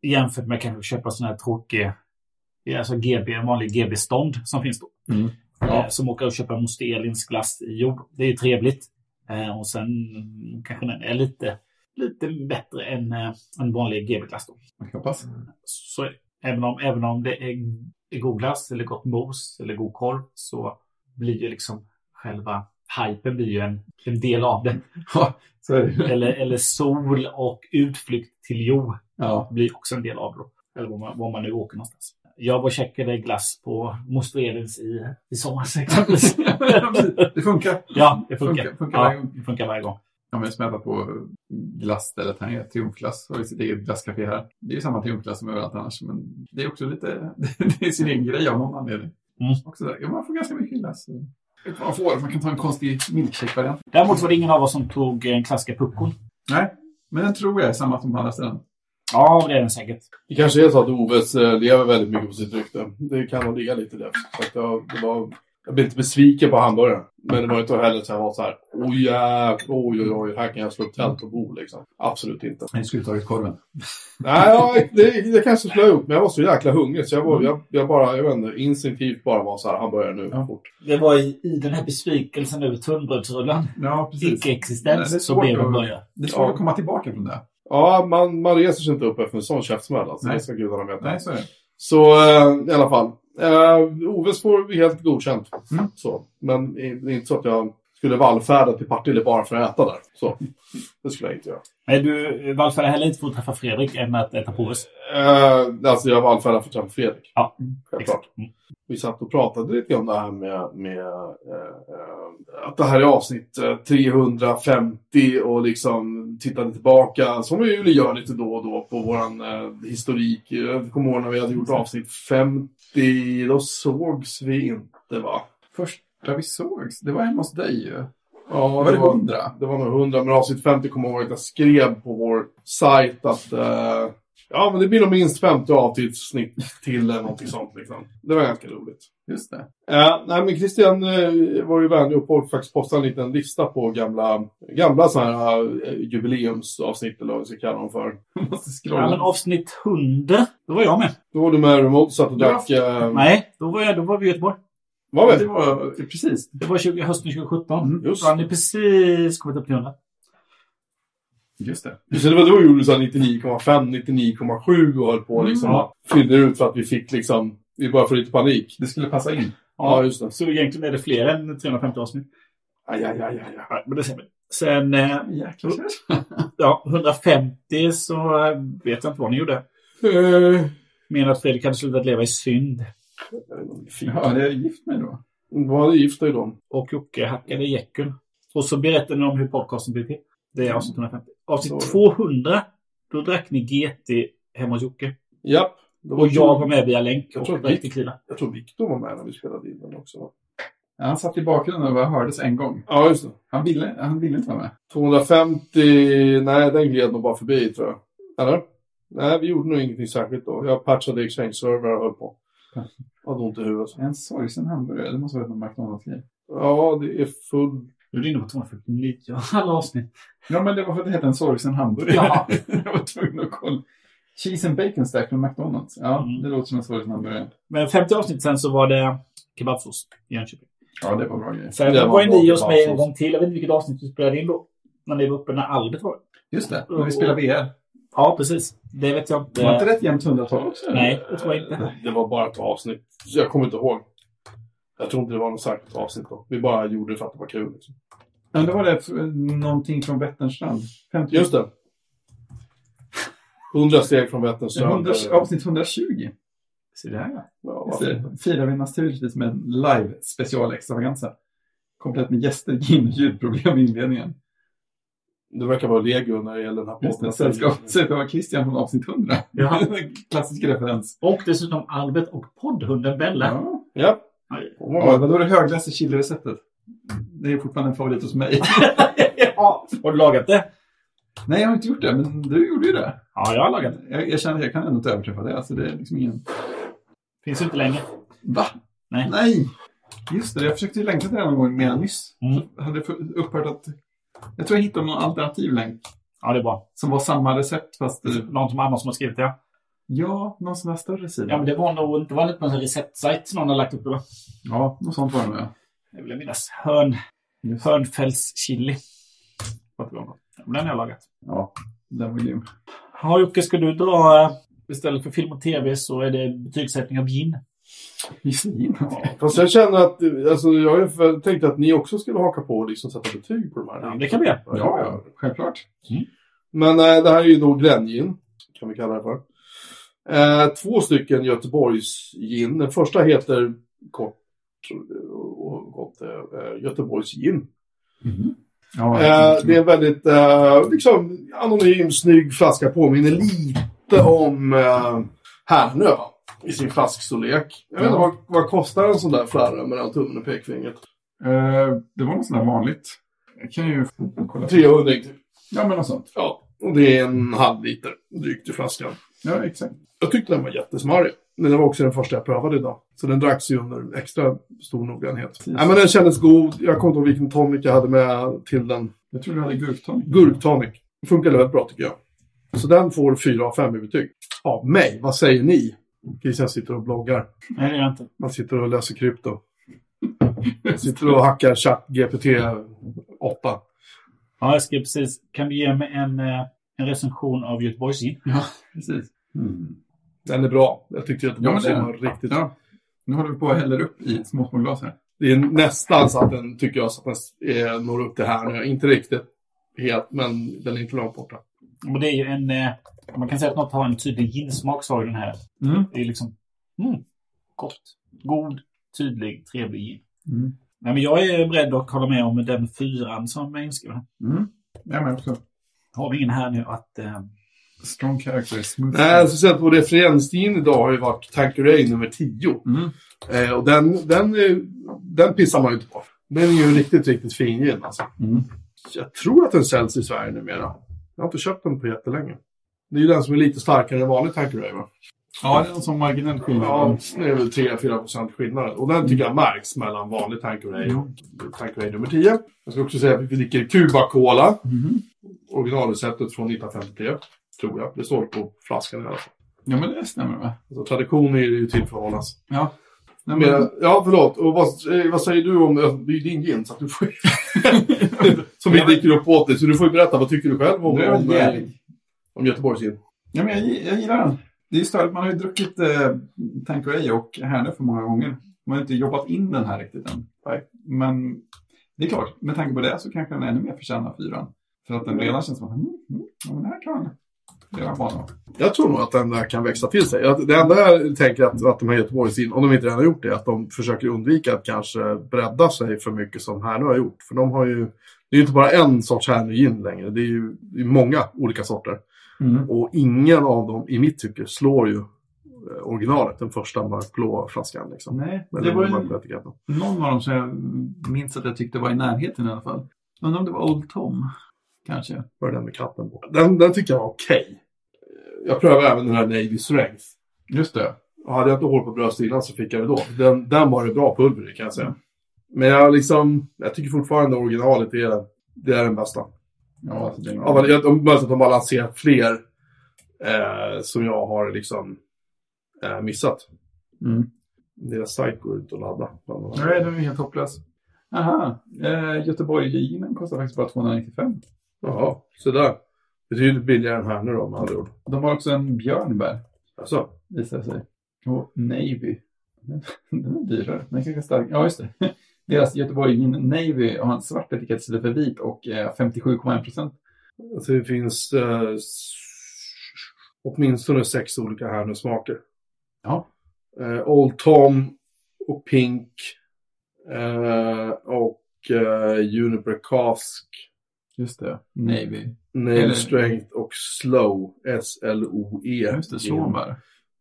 Jämfört med kanske köpa sån här tråkig, ja, alltså GB, en vanlig GB-stånd som finns då. Mm. Eh, Som åker och köpa Moster Elins glass i jord. Det är ju trevligt. Och sen kanske den är lite, lite bättre än eh, en vanlig GB-glass kan hoppas. Så är det. Även om, även om det är, är god glass eller gott mos eller god korv så blir ju liksom själva hypen blir ju en, en del av det. Så. Eller, eller sol och utflykt till Jo Ja. blir också en del av det. Eller var man, var man nu åker någonstans. Jag var och käkade glass på Moster Elins i, i somras exempelvis. det funkar. ja, det funkar. Funkar- funkar varje ja, gång. det funkar varje gång. Ja, men smälla på glassstället här Triumfglass, har ju sitt eget glasscafé här. Det är ju samma Triumfglass som överallt annars, men det är också lite, det är sin egen grej av någon anledning. Mm. Också där. Ja, man får ganska mycket glass. Man får? Man kan ta en konstig milkshake-variant. Däremot var det ingen av oss som tog en klassiska puckon. Nej, men den tror jag är samma som på andra ställen. Ja, det är den säkert. Det kanske är så att Oves eh, lever väldigt mycket på sitt rykte. Det kan nog ligga lite där. Så att jag, det var, jag blev inte besviken på hamburgaren. Men det var inte heller så att jag var så här, oj, jäk, oj, oj, oj, här kan jag slå upp tält och bo liksom. Absolut inte. Men du skulle tagit korven. Nej, ja, det, det kanske slår upp, men jag var så jäkla hungrig så jag, var, jag, jag bara, jag vet inte, instinktivt bara var så här, hamburgare nu, Ja. fort. Det var i, i den här besvikelsen över tunnbrödsrullen. Ja, Icke-existens så blev det börja. Det är svårt Ja. att komma tillbaka från det. Ja, man, man reser sig inte upp efter en sån käftsmäll alltså. Nej. Det ska gudarna veta. Nej, så är det. Så eh, i alla fall. Uh, Oves får helt godkänt. Mm. Så. Men det är inte så att jag skulle vallfärda till Partille bara för att äta där. Så. Det skulle jag inte göra. Nej, du vallfärdar heller inte för att träffa Fredrik än att äta på oss. Uh, alltså jag vallfärdar för att träffa Fredrik. Ja, Självklart. Mm. Vi satt och pratade lite om det här med, med eh, eh, att det här är avsnitt eh, 350 och liksom tittade tillbaka, som vi ju gör lite då och då på våran eh, historik. Jag kommer ihåg när vi hade gjort avsnitt 50, då sågs vi inte va? Första vi sågs, det var hemma hos dig ju. Ja, Var det 100? Det var nog 100, men avsnitt 50 kommer jag ihåg att jag skrev på vår sajt att eh, ja, men det blir nog minst 50 avsnitt till eller någonting sånt liksom. Det var ganska roligt. Just det. Ja, nej men Christian eh, var ju vänlig och faktiskt postade en liten lista på gamla, gamla sådana här eh, jubileumsavsnitt eller vad vi ska kalla dem för. Ja, men avsnitt 100, då var jag med. Då var du med remote satt och drack... Eh, Nej, då var, jag, då var vi i Göteborg. Var Det vi? var precis. Det var 20, hösten 2017. Mm, just. Hade ni precis kommit upp till 100. Just det. Så det var då vi gjorde så här 99,5, 99,7 och höll på liksom. Mm. Fyllde ut för att vi fick liksom, vi bara får lite panik. Det skulle passa in. Ja, just det. Så egentligen är det fler än 350 avsnitt. Aj, aj, aj, aj, aj. Men det ser vi. Sen, eh, ja, 150 så eh, vet jag inte vad ni gjorde. Eh, Menar att Fredrik hade slutat leva i synd. Fint. Ja, det är gift med då. Vad hade gift dig då? Och Jocke hackade Jekyll. Och så berättade ni om hur podcasten blev till. Det är avsnitt 150. Avsnitt Så. 200, då drack ni GT hemma hos Jocke. Japp. Det var Och jag var med via länk Jag och tror drack tequila. Jag tror Viktor var med när vi spelade in den också. Ja, han satt i bakgrunden och bara hördes en gång. Ja, just det. Han ville, han ville inte vara med. 250, nej den gled nog bara förbi tror jag. Eller? Nej, vi gjorde nog ingenting särskilt då. Jag patchade exchange-server och höll på. Hade ont i huvudet. En sorgsen hamburgare. Det måste vara någon McDonalds-grej. Ja, det är full... Nu är du inne på 249 alla avsnitt. Ja, men det var för att det hette en sorgsen hamburgare. Jaha. jag var tvungen att kolla. Cheese and bacon stack från McDonalds. Ja, Mm. det låter som en sorgsen hamburgare. Men 50 avsnitt sen så var det kebabsås i Jönköping. Ja, det var bra grejer. Sen Det var, ni hos mig en gång till. Jag vet inte vilket avsnitt vi spelade in då. När ni var uppe när Albert var. Just det, när vi spelar VR. Ja, precis. Det vet jag inte. Var inte rätt jämnt hundratal också? Nej, det tror jag inte. Det var bara ett avsnitt. Jag kommer inte ihåg. Jag tror inte det var något särskilt avsnitt då. Vi bara gjorde det för att det var kul. Liksom. Ja, det var det. Någonting från Vätternstrand. 50, Just det. 100 steg från Vätterns 100, avsnitt 120. Se där ja. Ja, det. Firar vi naturligtvis med en live special extravaganza. Komplett med gäster, gin och ljudproblem i inledningen. Det verkar vara legio när det gäller den här Just det, podden. sällskap. Sällskap var Christian från avsnitt 100. Ja. Klassisk referens. Och dessutom Albert och poddhunden Bella. Ja. Ja. Ja, men då är det högläste chilireceptet. Det är fortfarande en favorit hos mig. ja. Har du lagat det? Nej, jag har inte gjort det, men du gjorde ju det. Ja, jag har lagat det. Jag, jag känner att jag kan ändå inte överträffa det. Alltså, det är liksom ingen... Finns ju inte längre. Va? Nej. Nej! Just det, jag försökte ju länka till det någon gång mer nyss. Mm. Hade upphört att... Jag tror jag hittade någon alternativ länk. Ja, det är bra. Som var samma recept fast... Någon som annan som har skrivit det. Ja, Ja, någon sån här större sida. ja men det var nog inte var det på en receptsajt någon har lagt upp det va? Ja, något sånt var det med. Jag vill minnas. Hörn, Just. Hörnfälls chili. Det. Ja, Den har jag lagat. Ja, den var grym. Ja, Jocke, ska du dra... eh, Istället för film och tv så är det betygssättning av gin. Gin. Fast jag känner att, alltså jag har ju för- tänkt att ni också skulle haka på och liksom sätta betyg på de här. Ja, det kan vi göra. Ja, ja, självklart. Men eh, det här är ju då Glenngin, kan vi kalla det för. Eh, två stycken Göteborgs gin. Den första heter kort och gott eh, Göteborgs gin. Ja, Eh, det är en väldigt eh, liksom, anonym, snygg flaska. Påminner lite om eh, Härnö? I sin flaskstorlek. Jag vet inte vad, vad kostar en sån där flarra mellan tummen och pekfingret? Eh, det var något sånt där vanligt. Jag kan ju kolla. 300 typ. Ja, men något sånt. Ja, och det är en halv liter drygt i flaskan. Ja, exakt. Jag tyckte den var jättesmarrig. Men det var också den första jag prövade idag. Så den dracks ju under extra stor noggrannhet. Nej, men den kändes god. Jag kommer inte ihåg vilken tonic jag hade med till den. Jag tror du hade gurktonic. Gurktonic. Funkade väldigt bra tycker jag. Så den får 4 av 5 i betyg. Av mig. Vad säger ni? Christian sitter och bloggar. Nej, det gör jag inte. Man sitter och läser krypto. Man sitter och hackar chatt GPT 8. Ja, jag skrev precis. Kan du ge mig en, eh, en recension av Göteborgs gin? Ja, precis. Den är bra. Jag tyckte att Ja, var riktigt Ja. Nu håller vi på att hälla upp i små, små glas här. Det är nästan så att den, tycker jag, så att den eh, når upp till här nu. Inte riktigt helt, men den är inte långt borta. Och det är ju en... Man kan säga att något har en tydlig ginsmak ju den här. Mm. Det är liksom... Mm, gott. God, tydlig, trevlig gin. Mm. Nej, men jag är beredd att hålla med om den fyran som är inskriven. Mm. Jag med också. Har vi ingen här nu att... Eh, Strong character, smooth. Nej, så sett på referenstiden idag har ju varit Tanqueray nummer 10. Mm. Eh, och den, den, eh, den pissar man ju inte på. Den är ju en riktigt, riktigt fin gin alltså. Mm. Jag tror att den säljs i Sverige numera. Jag har inte köpt den på jättelänge. Det är ju den som är lite starkare än vanlig Tanqueray va? Ja, det är en sån marginell skillnad. Ja, det är väl 3-4 procent skillnad. Och den tycker jag märks mellan vanlig Tanqueray och Tanqueray nummer 10. Jag ska också säga att vi dricker Cuba Cola. Mhm. Originalreceptet från 1953. Tror jag. Det står på flaskan i alla fall. Ja, men det stämmer va? Alltså, tradition är ju till för att hållas. Ja. Nej, Men, ja, förlåt. Och vad, eh, vad säger du om... Det är ju din gin, så att du får Som vi dricker upp åt dig. Så du får ju berätta, vad tycker du själv om, Du är väl om, eh, jävlig. Om Göteborgs gin? Ja, men jag, jag gillar den. Det är ju störigt, man har ju druckit eh, Tanqueray och Herne för många gånger. Man har inte jobbat in den här riktigt än. Men det är klart, med tanke på det så kanske den ännu mer förtjänar fyran. För att den redan känns som att, mm, mm, ja, men det här kan jag. Jag tror nog att den där kan växa till sig. Det enda jag tänker att, att de här Göteborgs gin, om de inte redan har gjort det, att de försöker undvika att kanske bredda sig för mycket som här nu har gjort. För de har ju... Det är ju inte bara en sorts här gin längre. Det är ju många olika sorter. Och ingen av dem, i mitt tycke, slår ju eh, originalet. Den första mörkblå flaskan. Liksom. Nej, Eller det var ju någon av dem som jag minns att jag tyckte var i närheten i alla fall. Undrar om det var Old Tom, kanske. Var det den med katten på. Den, den tycker jag var okej. Jag prövade även den här Navy Strength. Just det. Och hade jag inte hål på bröstet innan så fick jag det då. Den, den var det bra pulver kan jag säga. Men jag liksom, jag tycker fortfarande originalet är det är den bästa. Ja, alltså det Ja, men jag, om, möjligt att de har lanserat fler eh, som jag har liksom eh, missat. Mm. Deras sajt går ut och ladda. Nej, den är helt hopplös. Aha, eh, Göteborg-ginen kostar faktiskt bara 295. Jaha, så där. Betydligt billigare än här nu då med andra ord. De har också en björnbär, Alltså, visar sig. Och Navy. Den är dyrare, den är kanske stark. Ja, just det. Deras Göteborg Navy har en svart etikett istället för vit och eh, 57,1 procent. alltså det finns eh, åtminstone sex olika härnesmaker. Ja. Eh, Old Tom och Pink eh, och eh, Juniper Cask, Just det. Navy. Nail Eller- Strength och Slow, S-L-O-E. Just det.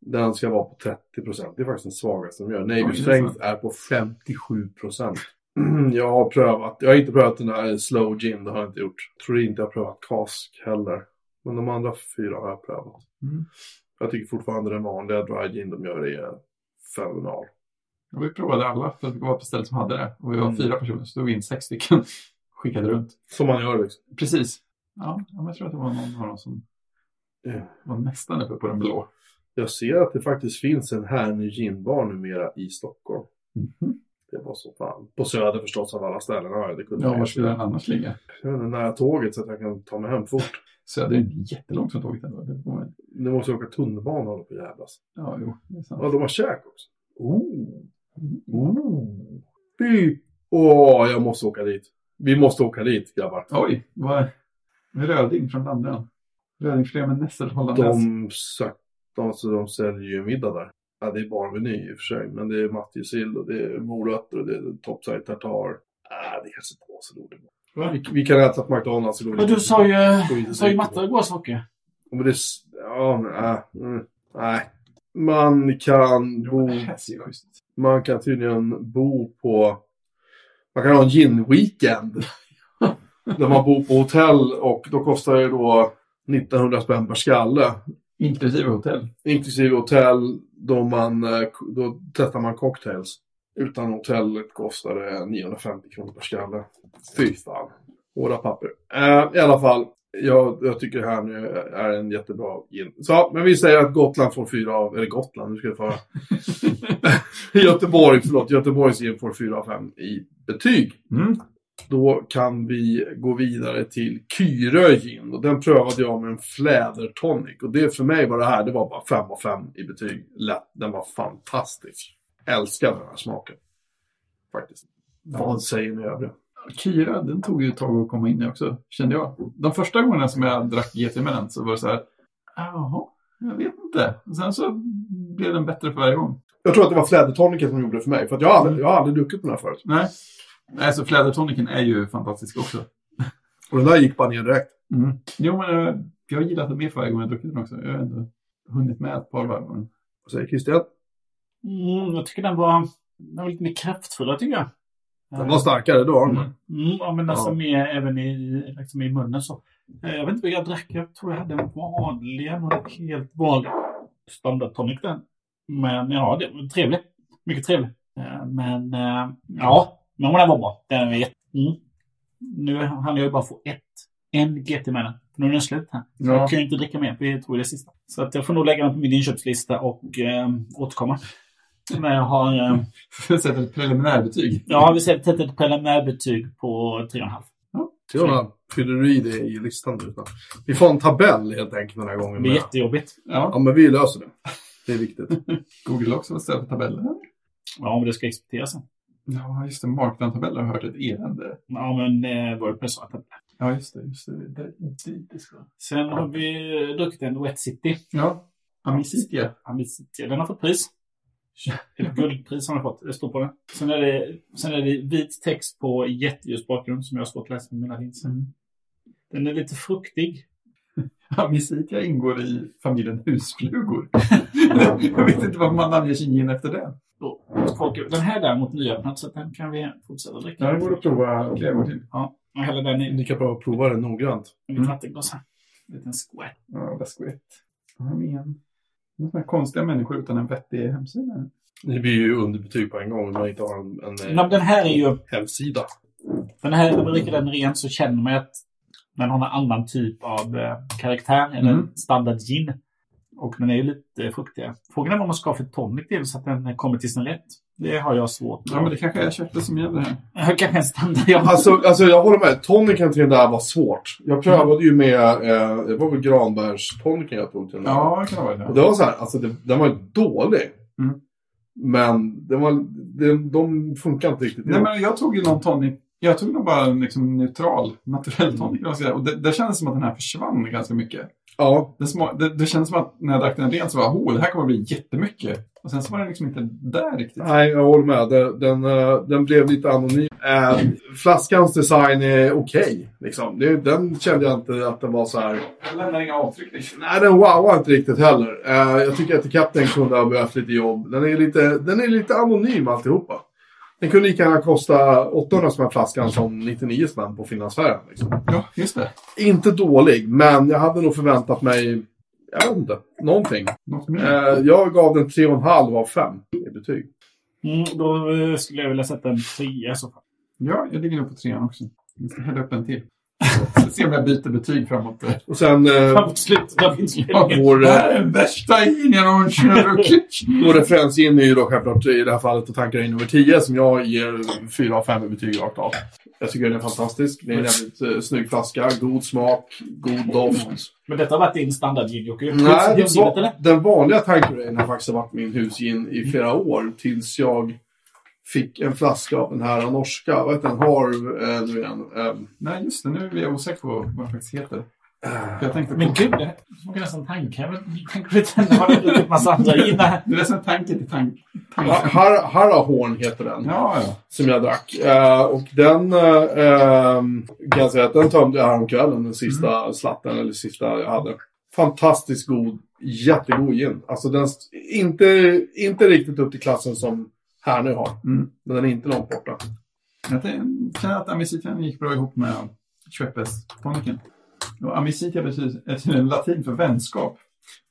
Den ska vara på 30%. Det är faktiskt den svagaste de gör. Navy Strength är på 57%. Jag har prövat, jag har inte prövat den här Slow Gin, det har jag inte gjort. Tror inte jag har prövat Cask heller. Men de andra fyra har jag prövat. Mm. Jag tycker fortfarande den vanliga dry gin de gör är fenomenal. Och vi provade alla för att vi var på stället som hade det. Och vi var Mm. fyra personer, så tog vi in sex stycken. Skickade runt. Som man gör liksom. Precis. Ja, ja, jag tror att det var någon av dem som Ja. var nästan uppe på den blå. Jag ser att det faktiskt finns en Härny ginbar numera i Stockholm. Mhm. Det var så fan. På Söder förstås av alla ställen. Ja, det kunde Ja, var skulle den annars ligga? Jag vet inte, nära tåget så att jag kan ta mig hem fort. Söder är inte jättelångt från tåget ändå. Det får man... Nu måste jag åka tunnelbana och på jävlas. Ja, jo, det är sant. Ja, de har käk också. Oh. Oh. Fy! Åh, jag måste åka dit. Vi måste åka dit, grabbar. Oj, vad röding från Landön. Rödingfilé med nässel hollandaise. De, sök, de, alltså, de säljer ju middag där. Ja, det är bara meny i och för sig. Men det är matjessill och det är morötter och det är topside tartar. Ah, det kanske inte var så roligt. Vi, vi kan äta på McDonalds Men du sa ju, sa ju. Matte igår saker. Ja, Men det, ja, men, äh, mm, nej. Man kan bo, man kan tydligen bo på, man kan ha en gin-weekend. där man bor på hotell och då kostar det då 1900 spänn per skalle. Inklusive hotell. Inklusive hotell, då, man, eh, då testar man cocktails. Utan hotellet kostar det 950 kronor per skalle. Fy fan. Hårda papper. Eh, I alla fall, jag, jag tycker det här nu är en jättebra gin. Så, men vi säger att Gotland får fyra av, eller Gotland, nu ska jag föra. Göteborg, förlåt, Göteborgs gin får fyra av fem i betyg. Mm. Då kan vi gå vidare till Kyrö gin. Och den prövade jag med en flädertonic. Och det för mig var det här, det var bara 5 av 5 i betyg. Lätt. Den var fantastisk. Älskar den här smaken. Faktiskt. Vad säger ni övriga? Kyra, den tog ju ett tag att komma in i också, kände jag. De första gångerna som jag drack GT med den så var det så här, jaha, jag vet inte. Och sen så blev den bättre för varje gång. Jag tror att det var flädertonicen som gjorde det för mig. För jag har aldrig, jag har aldrig druckit den här förut. Nej, Nej så flädertoniken är ju fantastisk också. Och den där gick bara ner direkt. Mm. Jo, men eh, jag har gillat den mer för varje gång jag druckit den också. Jag har ändå hunnit med ett par varv. men- Vad säger Christian? Mm, jag tycker den var, den var lite mer kraftfull, tycker jag. Den var starkare då. Mm. Mm, ja, men alltså Ja. mer även i, liksom i munnen så. Eh, Jag vet inte vad jag drack. Jag tror jag hade en vanlig, en helt vanlig standard tonic den. Men ja, det var trevlig. Mycket trevlig. Eh, Men ja, men den var bra. Den är jätte... Mm. Nu hann jag ju bara få ett, en GT med den. Nu är den slut här. Ja. Jag kan ju inte dricka mer, jag tror det är sista. Så att jag får nog lägga den på min inköpslista och eh, återkomma. Men jag har... Eh, Sätter ett preliminärbetyg. ja, vi sätter ett preliminärbetyg på 3,5. Jonas, fyller du i det i listan nu? Vi får en tabell helt enkelt den här gången. Det med. jättejobbigt. Ja, Ja. men vi löser det. Det är viktigt. Google också ställa för tabeller. Ja, om det ska exporteras sen. Ja, just det. Markdown-tabeller har hört ett elände. Ja, men eh, tagit det. Ja, just det. Just det. det, det, det ska. Sen har vi druckit en Wet City. Ja. Amicitia. Amicitia. Den har fått pris. Ett guldpris har den fått. Det står på den. Sen är det, sen är det vit text på jätteljus bakgrund som jag har svårt att läsa med mina linser. Mm. Den är lite fruktig. Amicitia ingår i familjen husflugor. jag vet inte varför man namnger sin gin efter det. Den här däremot nyöppnad så att den kan vi fortsätta dricka. Ja, det borde prova flera gånger till. Ja, och häller den i Ni kan prova prova det noggrant. i vattenglas här. En liten square. Ja, läskigt. Ja, men... Några konstiga människor utan en vettig hemsida. Det blir ju underbetyg på en gång om man inte har en, en eh, Men den här är ju... hemsida. Den här, när man dricker den ren så känner man att den har en annan typ av eh, karaktär än Mm. en standard gin. Och den är ju lite fruktigare. Frågan är vad man ska ha för tonic till så att den kommer till sin rätt. Det har jag svårt Ja, men det kanske är köttet som gäller här. Jag kanske en standard. Ja. Alltså, alltså jag håller med. Tonicen till den där var svårt. Jag prövade ju med, eh, det var väl granbärstoniken jag tog till den där. Ja, det kan det vara Och det. det var så här, alltså det, den var ju dålig. Mm. Men den var, de, de funkar inte riktigt. Nej, men jag tog ju någon tonic. Jag tog nog bara en liksom neutral, naturell tonic. säga. Och det, det kändes som att den här försvann ganska mycket. Ja, Det, sma, det, det kändes som att när jag drack den rent så var oh, det här kommer bli jättemycket. Och sen så var den liksom inte där riktigt. nej jag håller med. Den, den, eh, den blev lite anonym. Eh, flaskans design är okej. liksom. Det- Den kände jag inte att den var så här. Den lämnar inga avtryck riktigt. Nej, den wowar inte riktigt heller. Eh, jag tycker att etiketten kunde ha behövt lite jobb. Den är lite, den är lite anonym alltihopa. Den kunde lika gärna kosta 800 spänn flaskan som 99 spänn på Finlandsfärjan. Liksom. Ja, just det. Inte dålig, men jag hade nog förväntat mig, jag vet inte, någonting. Eh, jag gav den 3,5 av 5 i betyg. Mm, då eh, skulle jag vilja sätta en trea i så fall. Ja, jag ligger nog på trean också. Jag ska hälla upp en till. Se om jag byter betyg framåt. eh. Och sen eh, Framåt slutet av inspelningen. vår, Det här eh, är den värsta har druckit. vår referensgin är ju då självklart i det här fallet att tankar in över 10 som jag ger 4 av 5 i betyg rakt av. Jag tycker den är fantastisk. Det är en jävligt eh, snygg flaska, god smak, god doft. Men detta har varit din standard gin Jocke. Nej, den, va- den vanliga Tanquerayn har faktiskt varit min husgin i flera år tills jag fick en flaska av den här norska, vad heter den, Harv, eh, nu igen. ehm, Nej, just det. Nu är jag osäker på vad den faktiskt heter. eh, jag tänkte på... Men gud, det smakar nästan. Tänker du inte när man har druckit massa andra gin? här? Det är som en tanke till tank. tank. Ha- Har, Harahorn heter den. Ja, ja. Som jag drack. Eh, och den eh, kan jag säga att den tömde jag häromkvällen, den sista slatten, eller sista jag hade. Fantastiskt god, jättegod gin. Alltså den, inte, inte riktigt upp till klassen som här nu har. Mm. Men den är inte långt borta. Jag känner att amicitia gick bra ihop med Schweppes-toniken. Amicitia betyder latin för vänskap.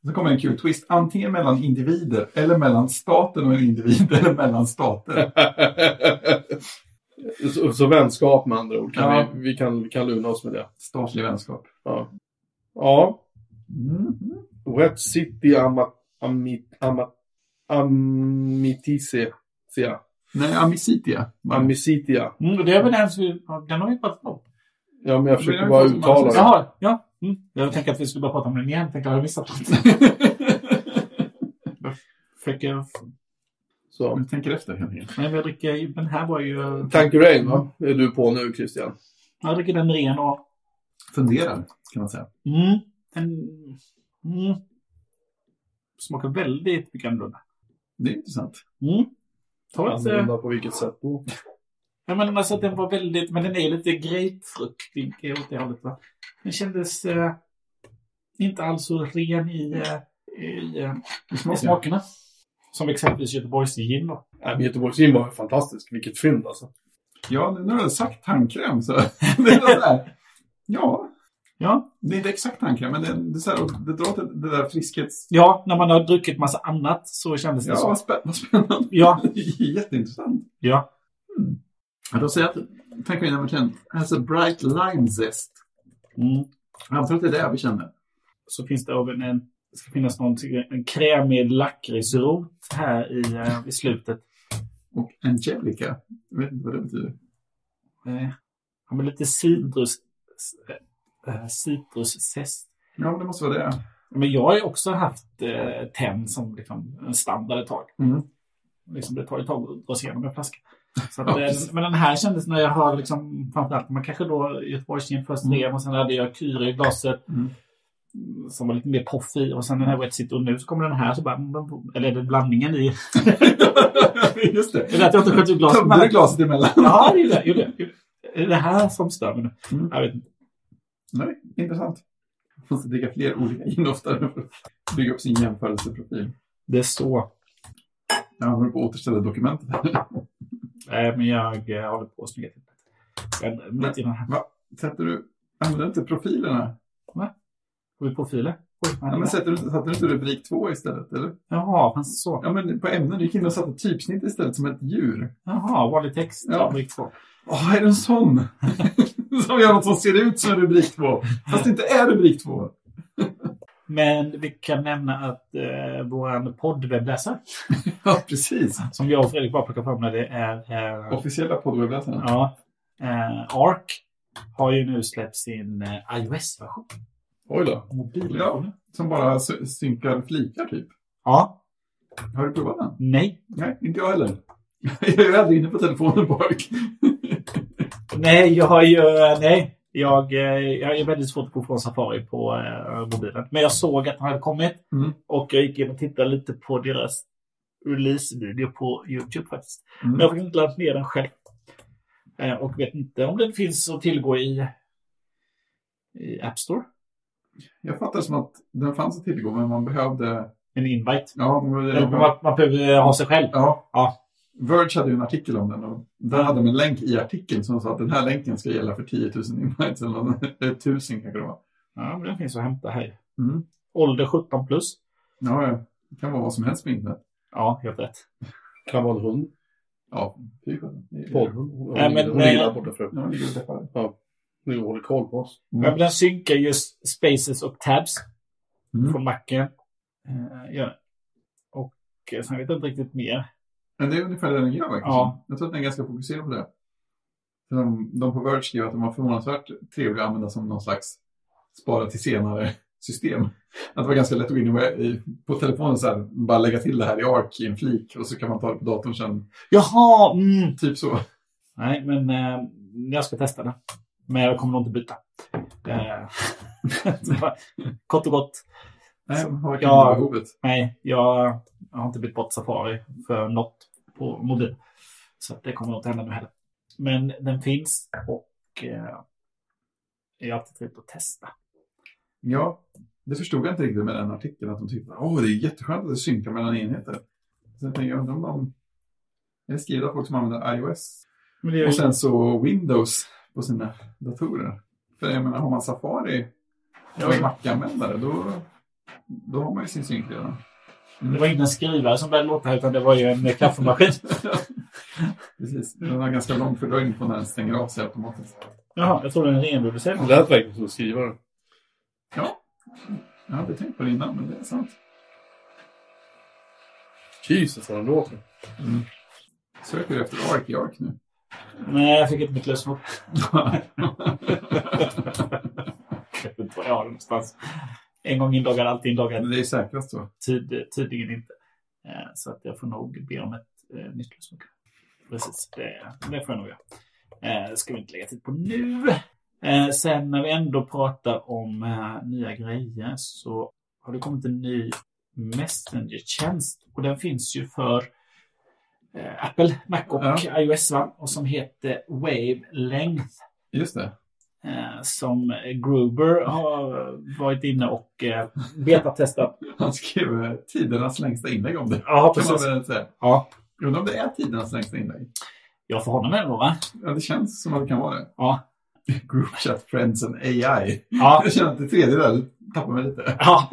Så kommer en kul twist. Antingen mellan individer, eller mellan staten och en individ, eller mellan stater. så, så vänskap med andra ord. Kan Ja. vi, vi, kan, vi kan lugna oss med det. Statlig vänskap. Ja. ja. Mm. Wet City Ama, Amit, Ama, Amitise. Sia. Nej, amicitia. Amicitia. Mm, det är väl den som vi, den har vi pratat om. Ja, men jag försöker Men bara jag uttala det. Jaha, ja. Mm. Jag tänkte att vi skulle bara prata om den igen. Tänkte jag har missat något. Försöker... Så. Jag tänker efter. Men jag dricker... Den här var ju... Tanquerain, va? Är du på nu, Christian? Jag dricker den ren och... Funderar, kan man säga. Mm. Den... Mm. Smakar väldigt mycket annorlunda. Det är intressant. Mm. Annorlunda på vilket sätt då? Ja, men alltså den var väldigt... Men den är lite grapefruktig åt det hållet, va? Den kändes eh, inte alls så ren i, eh, i, eh, i smakerna. Som exempelvis Göteborgs gin då. Nej, men Göteborgs gin var fantastisk. Vilket fynd alltså. Ja, nu har du sagt tandkräm så det är här. Ja, Ja. det är inte exakt tandkräm, men det, det, är så här, det drar till det där friskhets... Ja, när man har druckit massa annat så kändes det Ja, så. vad, spä, vad spännande. Ja. Jätteintressant. Ja. Ja, då säger jag att tandkräm nummer 10 has a bright lime zest. Mm. Jag antar att det är det vi känner. Så finns det även en Det ska finnas någonting, en krämig lakritsrot här i, eh, i slutet. Och Angelica. Jag vet inte vad det betyder. Eh, ja, men lite citrus... eh, Citruszest. Ja, det måste vara det. Men jag har ju också haft eh, tenn som liksom en standard ett tag. Mm. Liksom det tar ett tag att dra sig igenom en flaska. Så att, Ja, eh, men den här kändes när jag har liksom, framförallt man kanske då Göteborgsgin först Mm. mm. och sen hade jag Kyre i glaset. Mm. Som var lite mer poff i och sen den här Wet City och nu så kommer den här så bara, eller är det blandningen i? Just det. Det är att jag inte sköt ut glaset. Tömde du glaset emellan? Ja, det. Är det det här som stör mig nu? Mm. Jag vet inte. Nej, intressant. Man måste dricka fler olika gin oftare för att bygga upp sin jämförelseprofil. Det är så. Jag håller på att återställa dokumentet. Nej, men jag eh, håller på att snygga till det. Men. Va? Sätter du... Använder du inte profilerna? Får vi profiler? Oj, Ja, men sätter du, satte du inte rubrik 2 istället, eller? Jaha, det så? Ja, men på ämnen, du gick in och satte typsnitt istället som ett djur. Jaha, vanlig text. Ja. Rubrik två. Åh, är det en sån? som gör något som ser ut som rubrik 2, fast det inte är rubrik 2. Men vi kan nämna att eh, vår poddwebbläsare, Ja, precis. som jag och Fredrik bara plockar fram när det är eh, Officiella poddwebbläsaren. ja, eh, Arc, har ju nu släppt sin eh, iOS-version. Oj då. Mobilversionen. Som bara sy- synkar flikar, typ. Ja. Har du provat den? Nej. Nej, inte jag heller. Jag är aldrig inne på telefonen på Ark. Nej, jag har ju... Nej. Jag, eh, jag är väldigt svårt att gå från Safari på eh, mobilen. Men jag såg att den hade kommit. Mm. Och jag gick in och tittade lite på deras release-video på YouTube faktiskt. Mm. Men jag fick inte laddat ner den själv. Eh, och vet inte om den finns att tillgå i, i App Store. Jag fattar som att den fanns att tillgå, men man behövde... En invite. Ja, man behövde... Man, man behöver ha sig själv. Ja. Ja. Verge hade ju en artikel om den och där hade de en länk i artikeln som sa att den här länken ska gälla för 10 000 invites eller något. Eller 1000 kanske det var. Ja, men den finns att hämta här. Mm. Ålder 17 plus. Ja, ja. Det kan vara vad som helst med internet. Ja, helt rätt. Kan vara en hund. Ja, fy fan. Poddhund. Hon, Nej, men- hon ligger där borta förut. Ja, det ligger och deppar. Ja. Nu håller koll på oss. Ja, men den synkar just spaces och tabs Mm. från Macen. Eh, ja. Och eh, sen vet jag inte riktigt mer. Men det är ungefär det den gör verkligen. Ja. Jag tror att den är ganska fokuserad på det. De, de på Verge skriver att de var förvånansvärt trevliga att använda som någon slags spara till senare system. Att det var ganska lätt att gå in i- på telefonen så här, bara lägga till det här i ARC i en flik och så kan man ta det på datorn sen. Jaha! Mm. Typ så. Nej, men eh, jag ska testa den. Men jag kommer nog inte byta. Eh, bara, Kort och gott. Nej, har inte behovet. Nej, jag har inte bytt bort Safari för något på mobil. Så det kommer nog inte hända nu heller. Men den finns och eh, är alltid trevligt att testa. Ja, det förstod jag inte riktigt med den artikeln. Att de tyckte åh det är jätteskönt att det synkar mellan enheter. Sen tänker jag, undrar om de... Är det skrivet av folk som använder iOS? Är, Och sen så Windows på sina datorer. För jag menar, har man Safari och Mac-användare, då, då har man ju sin synk redan. Det var inte en skrivare som började låta utan det var ju en kaffemaskin. Precis. Den har ganska lång fördröjning på när den stänger av sig automatiskt. Jaha, jag tror den rengjorde sig. Det lät verkligen som skrivare. Ja, jag hade tänkt på det innan, men det är sant. Jesus vad den låter. Söker du efter Ark i Ark nu? Nej, jag fick inte mitt lösenord. Jag vet inte var jag har det någonstans. En gång inloggad, alltid inloggad. det är säkrast så. Tid, tydligen inte. Eh, Så att jag får nog be om ett eh, nytt lösenord. Precis, det, det får jag nog göra. Eh, Det ska vi inte lägga tid på nu. Eh, Sen när vi ändå pratar om eh, nya grejer så har det kommit en ny Messenger-tjänst. Och den finns ju för eh, Apple, Mac och Ja. iOS. Va? Och som heter Wavelength. Just det. Eh, som Gruber har varit inne och eh, betatestat. Han skrev eh, tidernas längsta inlägg om det. Ja, Kan man precis. väl säga. Ja, Undrar om det är tidernas längsta inlägg. ja för honom är det va? Ja, det känns som att det kan vara det. Ja. Group chat friends and AI. Ja, Jag känner att det tredje där tappar mig lite. ja.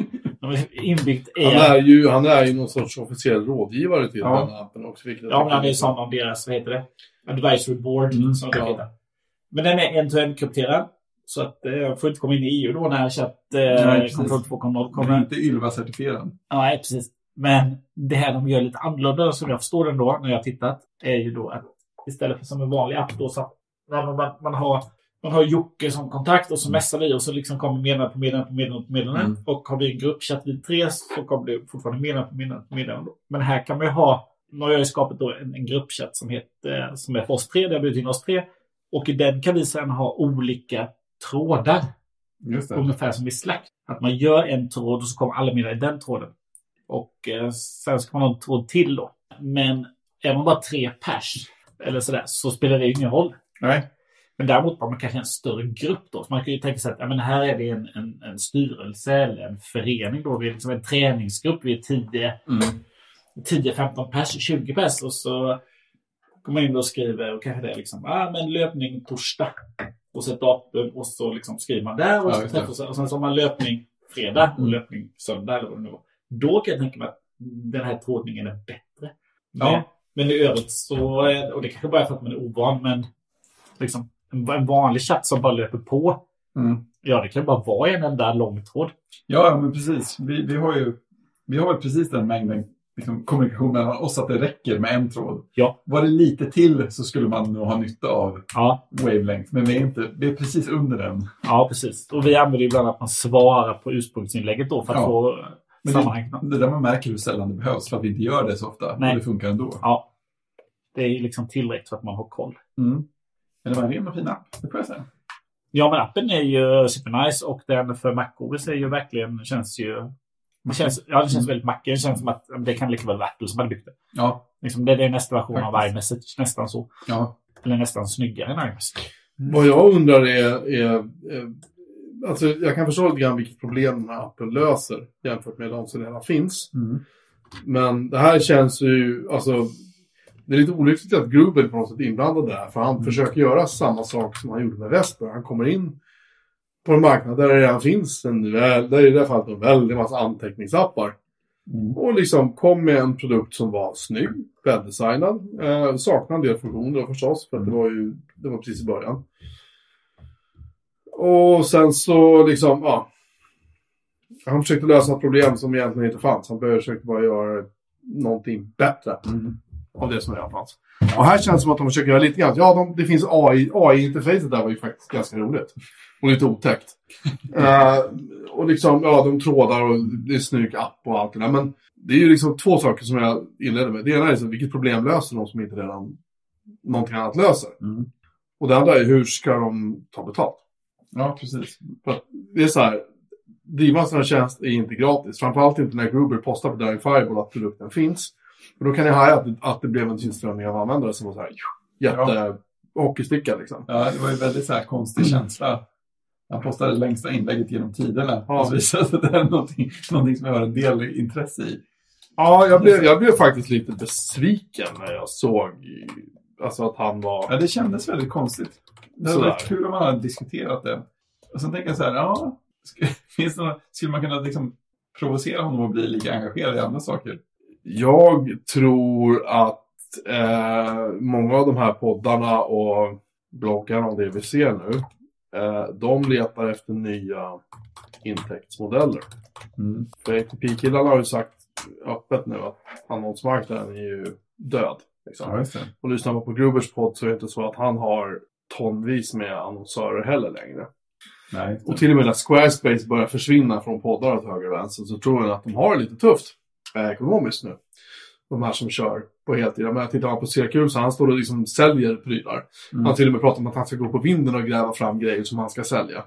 Inbyggt Han AI. är ju, han är ju någon sorts officiell rådgivare till Ja. den här appen också. Ja, men han är ju sån av deras, vad heter det? Advisory board. Mm, som det ja. heter. Men den är end-to-end krypterad. Så att eh, jag får inte komma in i EU då när chatt Nej, eh, precis. Control 2.0 Kommer kommer. inte Ylva-certifierad. Ja, Nej, precis. Men det här de gör lite annorlunda som jag förstår det då när jag har tittat är ju då att istället för som en vanlig app då så att när man, man, man har man har Jocke som kontakt och så messar vi och så liksom kommer meddelande på meddelande på meddelande på meddelande. Mm. Och har vi en gruppchatt vid tre så kommer det fortfarande meddelande på meddelande på meddelande. Men här kan man ju ha, nu har jag ju skapat då en, en gruppchatt som, heter, som är för oss tre, där jag bjudit in oss tre. Och i den kan vi sedan ha olika trådar. Just det. Ungefär som i Slack. Att man gör en tråd och så kommer alla meddelanden i den tråden. Och eh, sen ska man ha en tråd till då. Men är man bara tre pers eller sådär så spelar det ingen roll. Nej. Men däremot har man kanske en större grupp då. Så man kan ju tänka sig att ja, men här är det en, en, en styrelse eller en förening då. Vi är liksom en träningsgrupp. Vi är 10, Mm. 10 15 pers, 20 pers. Och så man in och skriver och kanske det är liksom, ah, men löpning torsdag. Och så ett datum och så liksom skriver man där och, Ja, så det. träffas, och sen så har man löpning fredag och Mm. löpning söndag eller vad det nu var. Då kan jag tänka mig att den här trådningen är bättre. Ja. Men, men i övrigt så, är- och det kanske bara är för att man är ovan, men liksom en, vanlig chatt som bara löper på. Mm. Ja, det kan bara vara en enda lång tråd. Ja, ja, men precis. Vi, vi har ju vi har väl precis den mängden liksom, kommunikation mellan oss att det räcker med en tråd. Ja. Var det lite till så skulle man nog ha nytta av Ja, wavelength, men vi är, inte, vi är precis under den. ja precis. Och vi använder ibland att man svarar på ursprungsinlägget då för att Ja. få Men sammanhang. det, det där man märker hur sällan det behövs för att vi inte gör det så ofta. Nej. Och det funkar ändå. Ja. Det är liksom tillräckligt för att man har koll. Mm. Men det var en ren och fin app, det får jag säga. Ja, men appen är ju supernice och den för MacOS är ju verkligen, känns ju... Det känns, ja, det känns väldigt Mac. Det känns som att det kan lika väl vara Apple som hade byggt det. Ja. Liksom, det är nästa version av Faktiskt. iMessage, nästan så. ja. Eller nästan snyggare än iMessage. Vad jag undrar är, är, är alltså jag kan förstå lite grann vilket problem appen löser jämfört med de som redan finns. Mm. Men det här känns ju, alltså, det är lite olyckligt att Gruber på något sätt är inblandad där. För han försöker göra samma sak som han gjorde med Vesper. Han kommer in på en marknad där det redan finns en, där är i det här fallet en väldig massa anteckningsappar. Mm. Och liksom kom med en produkt som var snygg, väldesignad. Eh, saknade en del funktioner förstås, för att det var ju det var precis i början. Och sen så liksom, ja. Han försökte lösa ett problem som egentligen inte fanns. Han försökte bara göra någonting bättre Mm. Av det som redan fanns. Och här känns det som att de försöker göra lite grann. Ja, de, det finns AI. AI-interfacet där var ju faktiskt ganska roligt. Och lite otäckt. Eh, och liksom, ja, de trådar och det är snygg app och allt det där. Men det är ju liksom två saker som jag inledde med. Det ena är liksom, vilket problem löser de som inte redan någonting annat löser? Mm. Och det andra är hur ska de ta betalt? Ja, precis. För att det är så här, driva en sån här tjänst är inte gratis. Framförallt inte när Gruber postar på Dying Fireball att produkten finns. Och då kan jag haja att, att det blev en tillströmning av användare som var så här, jätte hockeysticka liksom. Ja, det var ju väldigt så här konstig känsla. Han postade det längsta inlägget genom tiderna. Ja. Och så visade sig att det är någonting, någonting som jag har en del intresse i. Ja, jag blev, jag blev faktiskt lite besviken när jag såg alltså att han var... Ja, det kändes väldigt konstigt. Det hade varit kul om man hade diskuterat det. Och sen tänker jag så här, ja, finns det några, skulle man kunna liksom provocera honom att bli lika engagerad i andra saker? Jag tror att eh, många av de här poddarna och bloggarna om det vi ser nu, eh, de letar efter nya intäktsmodeller. Mm. För ATP-killarna har ju sagt öppet nu att annonsmarknaden är ju död. Liksom. Ja. Och lyssnar man på Grubers podd så är det inte så att han har tonvis med annonsörer heller längre. Nej, Och till och med när Squarespace börjar försvinna från poddar åt höger och vänster så tror jag att de har det lite tufft ekonomiskt nu. De här som kör på heltid. Jag tittar man på Syracuse, han står och liksom säljer prylar. Mm. Han till och med pratar om att han ska gå på vinden och gräva fram grejer som han ska sälja.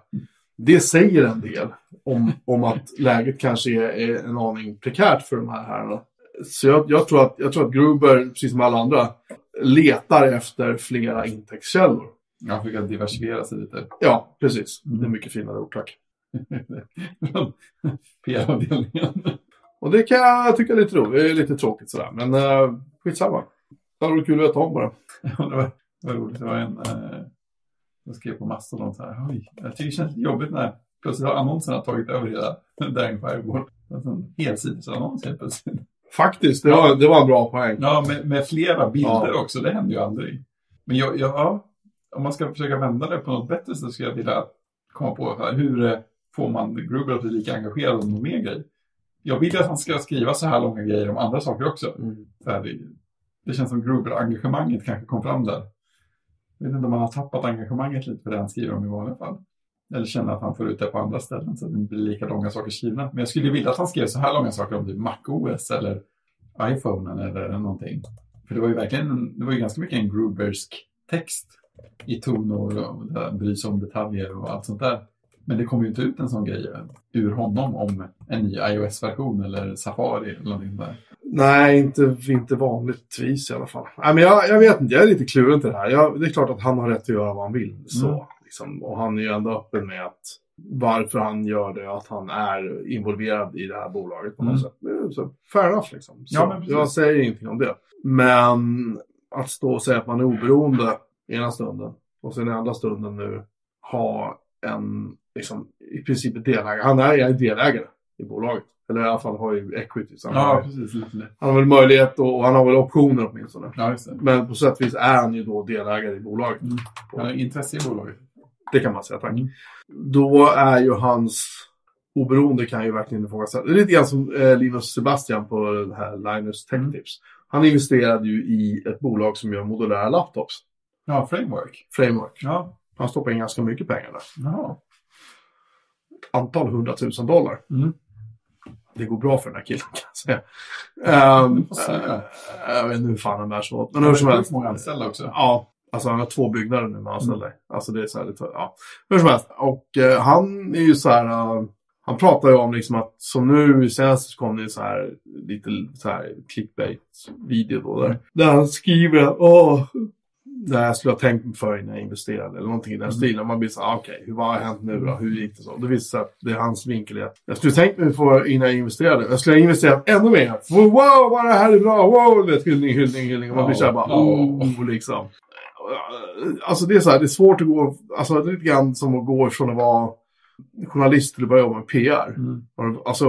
Det säger en del om, om att läget kanske är, är en aning prekärt för de här herrarna. Så jag, jag, tror att, jag tror att Gruber, precis som alla andra, letar efter flera intäktskällor. Han att diversifiera sig lite. Ja, precis. Mm. Det är mycket finare ord, tack. PR-avdelningen. Och det kan jag tycka är lite roligt. Lite tråkigt sådär. Men uh, skitsamma. Det hade varit kul att veta om bara. Ja, det, var, det var roligt. Det var en eh, som skrev på Mastodon så här. Oj, jag tycker det känns lite jobbigt när plötsligt har annonserna tagit över hela Daring Fireball. Alltså en helsidesannons helt plötsligt. Faktiskt, det var, det var en bra poäng. Ja, med, med flera bilder Ja. också. Det händer ju aldrig. Men jag, jag, ja, om man ska försöka vända det på något bättre så skulle jag vilja komma på. Här, hur eh, får man Gruber att bli lika engagerad om någon mer grej? Jag vill att han ska skriva så här långa grejer om andra saker också. Så här, det, det känns som Gruber-engagemanget kanske kom fram där. Jag vet inte om han har tappat engagemanget lite för det han skriver om i vanliga fall. Eller känner att han får ut det på andra ställen så att det inte blir lika långa saker skrivna. Men jag skulle vilja att han skrev så här långa saker om typ MacOS eller iPhonen eller någonting. För det var ju verkligen, det var ju ganska mycket en Grubersk text i tonor och bry sig om detaljer och allt sånt där. Men det kommer ju inte ut en sån grej ur honom om en ny iOS-version eller Safari eller någonting där. Nej, inte, inte vanligtvis i alla fall. Nej, men jag, jag vet inte, jag är lite kluven till det här. Jag, det är klart att han har rätt att göra vad han vill. Så, Mm. liksom, och han är ju ändå öppen med att varför han gör det, att han är involverad i det här bolaget på något Mm. sätt. Så, fair enough liksom. Så, Ja, jag säger ingenting om det. Men att stå och säga att man är oberoende ena stunden och sen i andra stunden nu ha en, liksom, i princip delägare. Han är, delägare i bolaget. Eller i alla fall har ju equity. Så han, Ja, har, precis. Lite han har väl möjlighet och, och han har väl optioner åtminstone. Ja, just det. Men på sätt och vis är han ju då delägare i bolaget. Mm. Han har intresse i bolaget. Det kan man säga, tack. Mm. Då är ju hans oberoende kan ju verkligen ifrågasättas. Det är lite grann som eh, Linus Sebastian på det här Linus Tech Mm. Tips. Han investerade ju i ett bolag som gör modulära laptops. Ja, Framework. Framework. Ja, Han stoppade in ganska mycket pengar där. Jaha. Antal hundratusen dollar. Mm. Det går bra för den här killen kan jag säga. Um, eh, jag vet inte hur fan han bär sig åt. Men hur som helst. många anställda också. Ja, alltså han har två byggnader nu med anställda. Alltså det är så här lite, ja. Hur som helst. Och eh, han är ju så här, eh, han pratar ju om liksom att som nu senast så kom det så här lite så här clickbait-video då där. Där han skriver att åh, det här skulle jag ha tänkt mig för innan jag investerade eller någonting i den stilen. Man blir så här, okej, hur vad har hänt nu då? Hur gick det så? Det visar sig att det är hans vinkel. att Jag skulle tänkt mig för innan jag investerade. Jag skulle ha investerat ännu mer. Wow, vad det här är bra! Wow, vet, hyllning, hyllning, hyllning. Och man blir så här bara, Ja. oh, liksom. Alltså det är så här, det är svårt att gå, alltså det är lite grann som att gå från att vara journalist till att börja jobba med PR. Mm. Alltså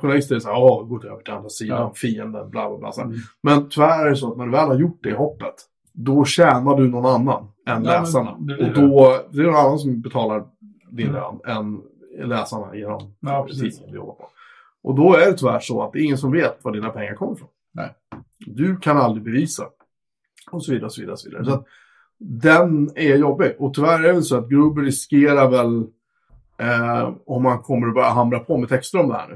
journalister är så här, åh, gå över till andra sidan, Ja. fienden, bla bla bla. Mm. Men tyvärr är det så att när du väl har gjort det hoppet, då tjänar du någon annan än Ja, men läsarna. det blir och då, det är någon annan som betalar din lön än läsarna genom Ja, precis. du jobbar på. Och då är det tyvärr så att det är ingen som vet var dina pengar kommer ifrån. Nej. Du kan aldrig bevisa. Och så vidare, och så vidare, och så vidare. Så att den är jobbig. Och tyvärr är det så att Gruber riskerar väl, eh, om man kommer att börja hamra på med texter om det här nu.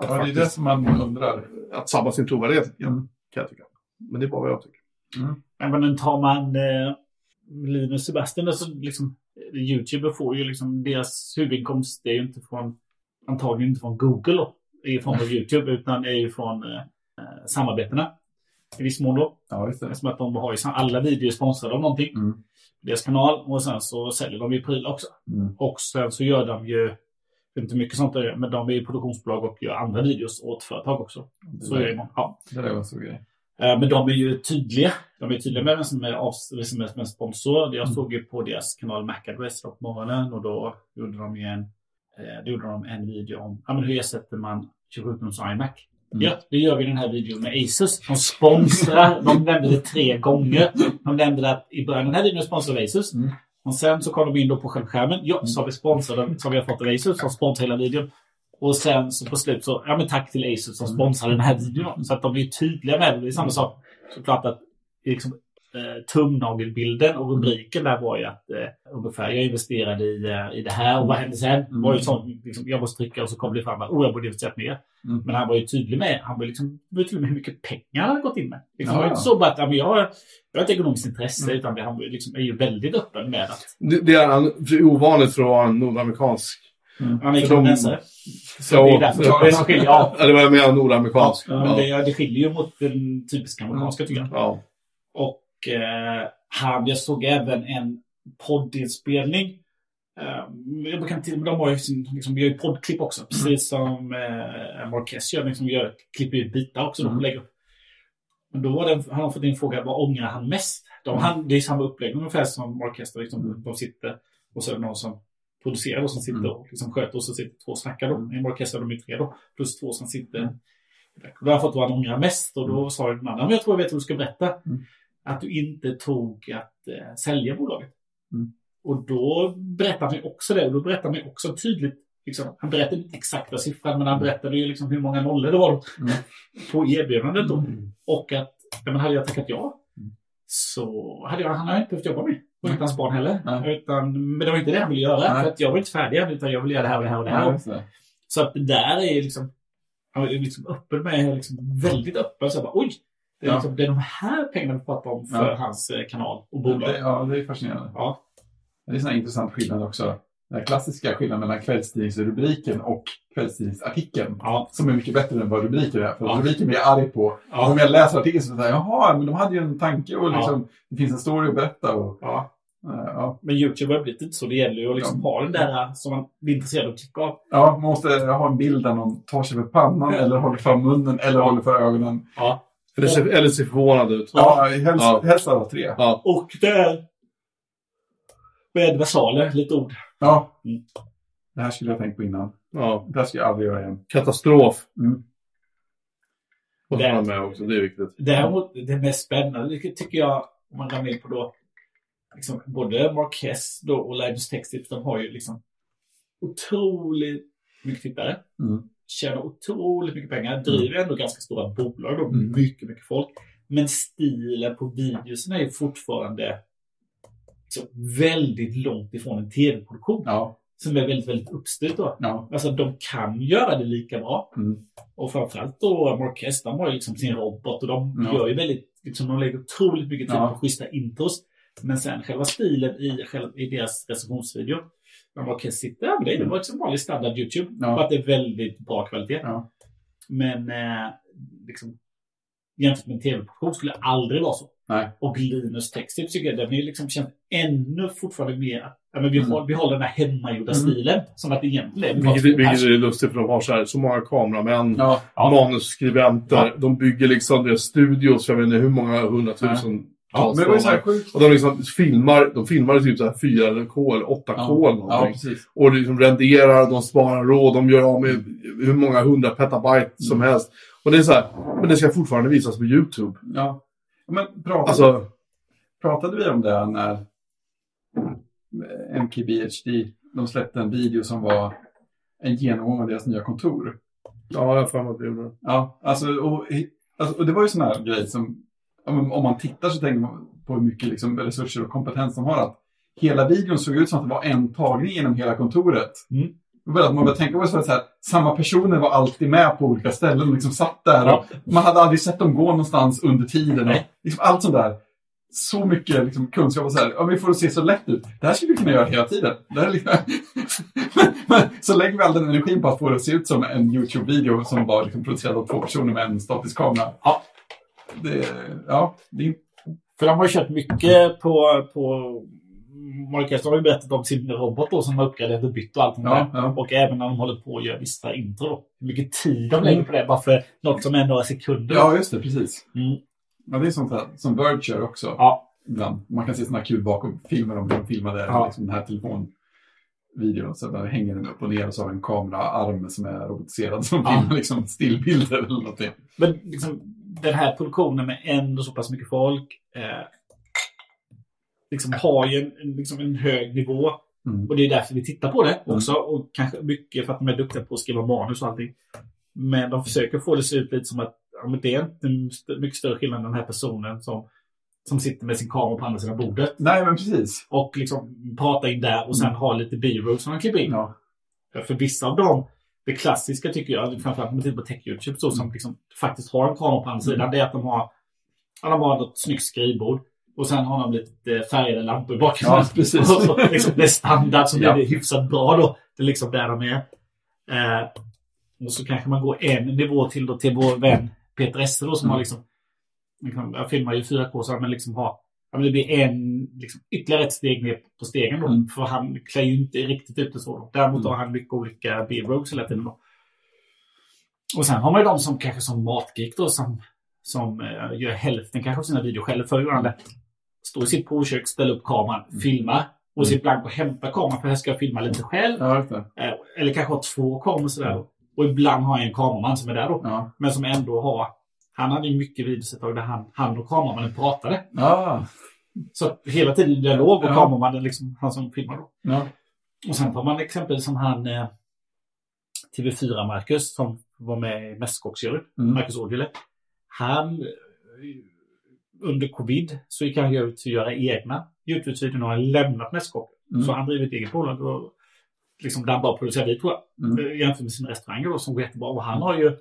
Att, Ja, det är det som man undrar. att sabba sin trovärdighet, Mm. kan jag tycka. Men det är bara vad jag tycker. Ja, Men tar man eh, Linus Sebastian, alltså liksom, YouTuber får ju liksom deras huvudinkomst, det är ju inte från, antagligen inte från Google då, i form av YouTube, utan är ju från eh, eh, samarbetena. I viss mån då. Ja, just det. Eftersom att de har ju alla videor sponsrade av någonting. Mm. Deras kanal. Och sen så säljer de ju prylar också. Mm. Och sen så gör de ju, inte mycket sånt där, men de är ju produktionsbolag och gör andra videos åt företag också. Det Så är det. där, Ja. det där var en stor grej. Eh, Men de är ju tydliga. De är tydliga med vem som är, avs- som är, som är sponsor. Jag Mm. såg ju på deras kanal Mac Address då på morgonen och då gjorde de ju en, eh, gjorde de en video om ja, men hur ersätter man 27-tums iMac. Mm. Ja, det gör vi i den här videon med Asus. De sponsrar. de nämnde det tre gånger. De nämnde det att i början, den här videon av Asus. Mm. Och sen så kom de in då på självskärmen. Ja, så har vi sponsrade, så har vi fått av Asus som sponsrar hela videon. Och sen så på slut så, ja men tack till Asus som sponsrar den här videon. Så att de blir tydliga med det. Det är samma sak såklart att liksom, eh, tumnagelbilden och rubriken där var ju att eh, ungefär jag investerade i, eh, i det här och vad hände sen? Mm. Var ju sånt, liksom, jag måste trycka och så kom det fram att oh, jag borde investerat mer. Mm. Men han var ju tydlig med, han var liksom, var tydlig med hur mycket pengar han hade gått in med. Liksom, Ja, Det var inte så bara att ja, men jag, har- jag har ett ekonomiskt intresse Mm. utan han liksom, är ju väldigt öppen med att Det, är det är ovanligt för att vara en nordamerikansk. Han är För de- kanadensare. Så Ja, det är därför för- det skiljer. Ja, Ja, det var jag med nordamerikansk. ja, men det, det skiljer ju mot den typiska amerikanska tycker jag. Ja. Och eh, han, jag såg även en poddinspelning. Eh, jag brukar till, de har ju sin, liksom, gör ju poddklipp också. Precis som eh, Marquez gör. Liksom, gör klipper ut bitar också. Mm. De lägger upp. Men då var det, han har fått in frågan, vad ångrar han mest? De, han, det är samma upplägg ungefär som Marquez. Liksom, De sitter och så är det någon som producerar och som sitter Mm. och liksom sköter och så sitter två och snackar. Då. I Marquez är de ju tre då. Plus två som sitter Mm. då har jag fått vad han ångrar mest och då sa ju den andra, men jag tror jag vet vad du ska berätta. Mm. Att du inte tog att eh, sälja bolaget. Mm. Och då berättar han också det. Och då berättar han också tydligt. Liksom, han berättade inte exakta siffran, men han berättade ju liksom hur många nollor det var Mm. på erbjudandet. Då. Mm. Och att, ja, men hade jag tackat ja, så hade jag, han hade inte behövt jobba med. Inte hans barn heller. Nej. Utan, men det var inte det han ville göra. Nej. För jag var inte färdig än, utan jag ville göra det här och det här och det här. Det. Så att det där är liksom, han är liksom öppen med, liksom väldigt öppen. Så jag bara, oj! Det är, Ja. liksom, det är de här pengarna vi pratar om för Ja. hans eh, kanal och bolag. Det, ja, det är fascinerande. Ja. Det är en intressant skillnad också. Den klassiska skillnaden mellan kvällstidningsrubriken och kvällstidningsartikeln. Ja. Som är mycket bättre än vad rubriken är. För Ja. rubriken blir jag arg på. Ja. Om jag läser artikeln så säger jag, jaha, men de hade ju en tanke och liksom, det finns en story att berätta. Och, ja. Eh, ja. Men YouTube har blivit lite så. Det gäller ju att liksom ha den där som man blir intresserad av att klicka av. ja, man måste ha en bild där någon tar sig för pannan eller håller för munnen eller håller för ögonen. Ja. Eller ser, eller ser förvånad ut. Ja, helst, Ja. helst alla tre. Ja. Och det är med versaler, lite ord. Ja. Mm. Det här skulle jag tänkt på innan. ja. Det här ska jag aldrig göra igen. Katastrof. Mm. Och Det- med också, det är viktigt. Däremot, det mest spännande det tycker jag, om man ramlar in på då, liksom, både Marquez då och Linus Textip, de har ju liksom otroligt mycket tittare. Mm. Tjänar otroligt mycket pengar, driver ändå ganska stora bolag då, Mm. mycket, mycket folk. Men stilen på videorna är ju fortfarande så väldigt långt ifrån en tv-produktion. Ja. Som är väldigt, väldigt uppstyrt då. Ja. Alltså de kan göra det lika bra. Mm. Och framförallt då Marquez, de har ju liksom sin robot och de Ja. gör ju väldigt, liksom de lägger otroligt mycket tid på schyssta intros. Men sen själva stilen i, i deras recensionsvideo. När Marquez sitter, ja, men det är- det var liksom vanlig standard YouTube. Ja. För att det är väldigt bra kvalitet. Ja. Men eh, liksom jämfört med en tv-produktion skulle det aldrig vara så. Nej. Och Linus Textip tycker jag, den är liksom känns ännu fortfarande mer, ja, men vi, Mm. håller, vi håller den här hemmagjorda Mm. stilen. Som att det egentligen Vilket, vilket är lustigt för de har så, här, så många kameramän. Ja. manusskribenter. Ja. De bygger liksom deras studios, jag vet inte hur många hundratusen. Ja, men det var ju så här sjukt. Och de liksom filmar, de filmar typ så här 4K eller 8K Ja. eller Ja, någonting. precis. och liksom renderar, de sparar råd, de gör av med hur många hundra petabyte som Mm. helst. Och det är så här, men det ska fortfarande visas på YouTube. Ja. Men pratade, Alltså, pratade vi om det när MKBHD, de släppte en video som var en genomgång av deras nya kontor. ja, jag har för mig att vi gjorde det. Ja, alltså och, alltså, och det var ju sån här grej som, om man tittar så tänker man på hur mycket liksom, resurser och kompetens de har. Att hela videon såg ut som att det var en tagning genom hela kontoret. Mm. Man började tänka på så här, samma personer var alltid med på olika ställen och liksom satt där. Ja. Man hade aldrig sett dem gå någonstans under tiden. Och liksom allt sånt där. Så mycket liksom, kunskap och så här, ja, vi får det se så lätt ut. Det här skulle vi kunna göra hela tiden. Det här är liksom... så lägger vi all den energin på att få det att se ut som en YouTube-video som var liksom, producerad av två personer med en statisk kamera. Ja. Det, ja, det För de har ju kört mycket på, på. De har ju berättat om sin robot då som har uppgraderat och bytt och allt Ja, där. ja. Och även när de håller på att göra vissa intro då. Hur mycket tid de lägger på det bara för något som är några sekunder. Ja, just det, precis. Mm. Ja, det är sånt här, som Verge gör också. Ja. Ibland. Man kan se såna här kul bakom filmer om de filmade Ja. liksom, den här telefonvideon. Så där hänger den upp och ner och så har en kameraarm som är robotiserad som Ja. filmar liksom stillbilder eller någonting. Men liksom, den här produktionen med ändå så pass mycket folk eh, liksom har ju en, liksom en hög nivå. Mm. Och det är därför vi tittar på det också. Och kanske mycket för att de är duktiga på att skriva manus och allting. Men de försöker få det att se ut lite som att ja, det är inte mycket större skillnad än den här personen som, som sitter med sin kamera på andra sidan bordet. Nej, men precis. Och liksom pratar in där och sen Mm. har lite b-roll som de klipper in. Ja. För vissa av dem, det klassiska tycker jag, framförallt om man tittar på tech-YouTube, så, som liksom faktiskt har en kamera på andra sidan, det är att de har, de har något snyggt skrivbord. Och sen har de lite färgade lampor i bakgrunden. Ja, precis. Och liksom, det är standard, så Ja. blir det hyfsat bra då. Det är liksom där de är. Eh, och så kanske man går en nivå till då till vår vän Peter Esse då som Mm. har liksom, liksom, jag filmar ju 4K så men liksom har, ja, men det blir en, liksom, ytterligare ett steg ner på stegen då. Mm. För han klär ju inte riktigt ut det så. Då. Däremot Mm. har han mycket olika B-rogues hela tiden då. Och sen har man ju de som kanske som matgeek då som, som eh, gör hälften kanske av sina videor själv. Förr gjorde han det. Står i sitt provkök, ställer upp kameran, Mm. filmar. Och så ibland går och hämtar kameran för här ska jag filma lite själv. Ja. Eh, Eller kanske ha två kameror sådär. Och ibland har jag en kameraman som är där då. Ja. Men som ändå har... Han hade ju mycket videosättare där han, han och kameramannen pratade. Ja. Så hela tiden dialog och Ja. kameramannen liksom han som filmar då. Ja. Och sen tar man exempel som han eh, TV4-Marcus som var med i Mästerkocksjuryn. Mm. Marcus Aujalay. Han, eh, under covid så gick han ut och göra egna Youtube-videor. Nu har lämnat Mästerkocken. Mm. Så han driver ett eget bolag och liksom där han bara producerar video tror jag. Mm. Eh, Jämfört med sina restauranger då som går jättebra. Och han har ju,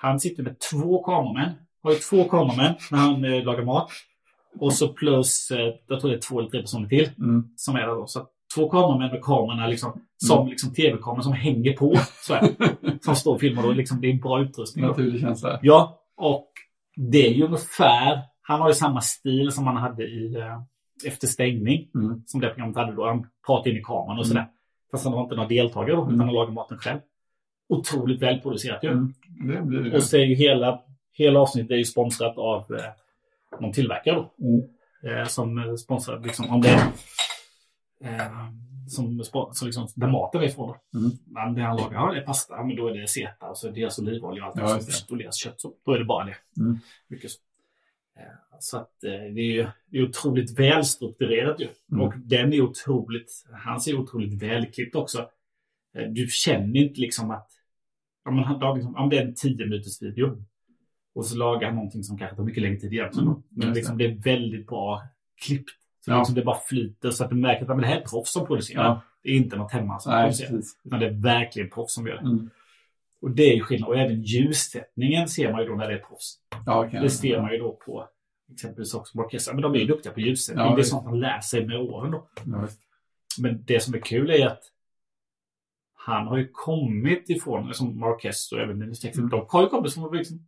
han sitter med två kameramän. Har ju två kameramän när han eh, lagar mat. Och så plus, eh, jag tror det är två eller tre personer till Mm. som är där då. Så två kameramän med kamerorna liksom, som liksom tv-kameror som hänger på. Så här, som står och filmar då. Liksom, det är en bra utrustning. Naturlig känsla. Ja, och det är ju ungefär, han har ju samma stil som han hade i eh, Efter stängning. Mm. Som det programmet hade då. Han pratade in i kameran och sådär. Fast han har inte några deltagare då, utan Mm. han lagar maten själv. Otroligt välproducerat ju. Mm. Det blir det. Och så är ju hela, hela avsnittet är ju sponsrat av eh, någon tillverkare då. Mm. Eh, som eh, sponsrar liksom om det är eh, som, som liksom, där maten är ifrån. Mm. Men det han lagar, ja det är pasta, men då är det seta och så deras olivolja och allt. Ja, och just det. så deras kött. Så, då är det bara det. Mm. Mycket så. Eh, Så att eh, det är ju det är otroligt välstrukturerat ju. Mm. Och den är otroligt, han ser otroligt välklippt också. Eh, Du känner inte liksom att, om man har liksom, om det är en 10 minuters video. Och så lagar han någonting som kanske tar mycket längre tid egentligen. Mm, Men liksom, det är väldigt bra klippt. Så Ja. liksom det bara flyter så att du märker att men det här är proffs som producerar. Ja. Det är inte något hemma som Nej, producerar. precis. Utan det är verkligen proffs som gör det. Mm. Och det är ju skillnad. Och även ljussättningen ser man ju då när det är proffs. Ja, kan Det ser man ju då på exempelvis också på orkestrar. Men de är ju duktiga på ljussättning. Det är sånt man lär sig med åren då. Men det som är kul är att han har ju kommit ifrån, som Marquez och även Linus Texas, Mm. de har ju kommit som liksom,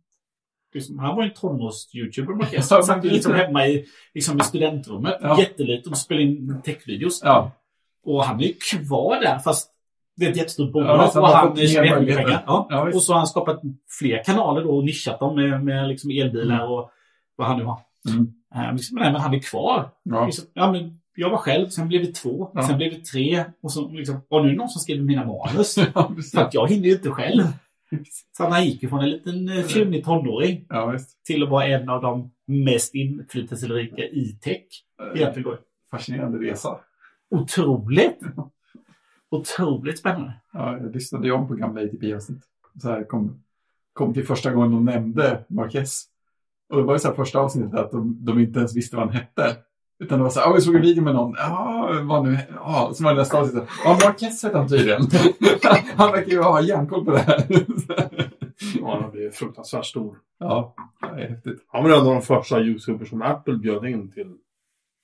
liksom han var ju en tonårs-youtuber Marquez. Han satt men- liksom hemma i, liksom i studentrummet, Ja. jätteliten och spelade in techvideos. Ja, Och han är ju kvar där fast det är ett jättestort bolag Ja, och han tjänar pengar. Ja. Ja, och så har han skapat fler kanaler då och nischat dem med, med liksom elbilar Mm. och vad han nu har. Mm. Eh, liksom, nej, men han är kvar. ja. Liksom, ja, men jag var själv, sen blev det två, Ja. sen blev det tre. Och, så, liksom, och nu är det någon som skriver mina manus. ja för att jag hinner ju inte själv. Så han gick från en liten eh, fjunig tonåring Ja, till att vara en av de mest inflytelserika i tech. Egentligen då. Fascinerande resa. Otroligt! Otroligt spännande. Ja, jag lyssnade ju om på gamla ATP-avsnitt. Kom, kom till första gången de nämnde Marquez. Och det var ju så här första avsnittet att de, de inte ens visste vad han hette. Utan det var så här, ja, vi såg en video med någon, ja, vad nu, ja, så var nästa avsnitt, ja, Marquez hette han tydligen. han verkar ju ha järnkoll på det här. Ja, han blir fruktansvärt stor. ja, det är häftigt. Han var en av de första YouTubers som Apple bjöd in till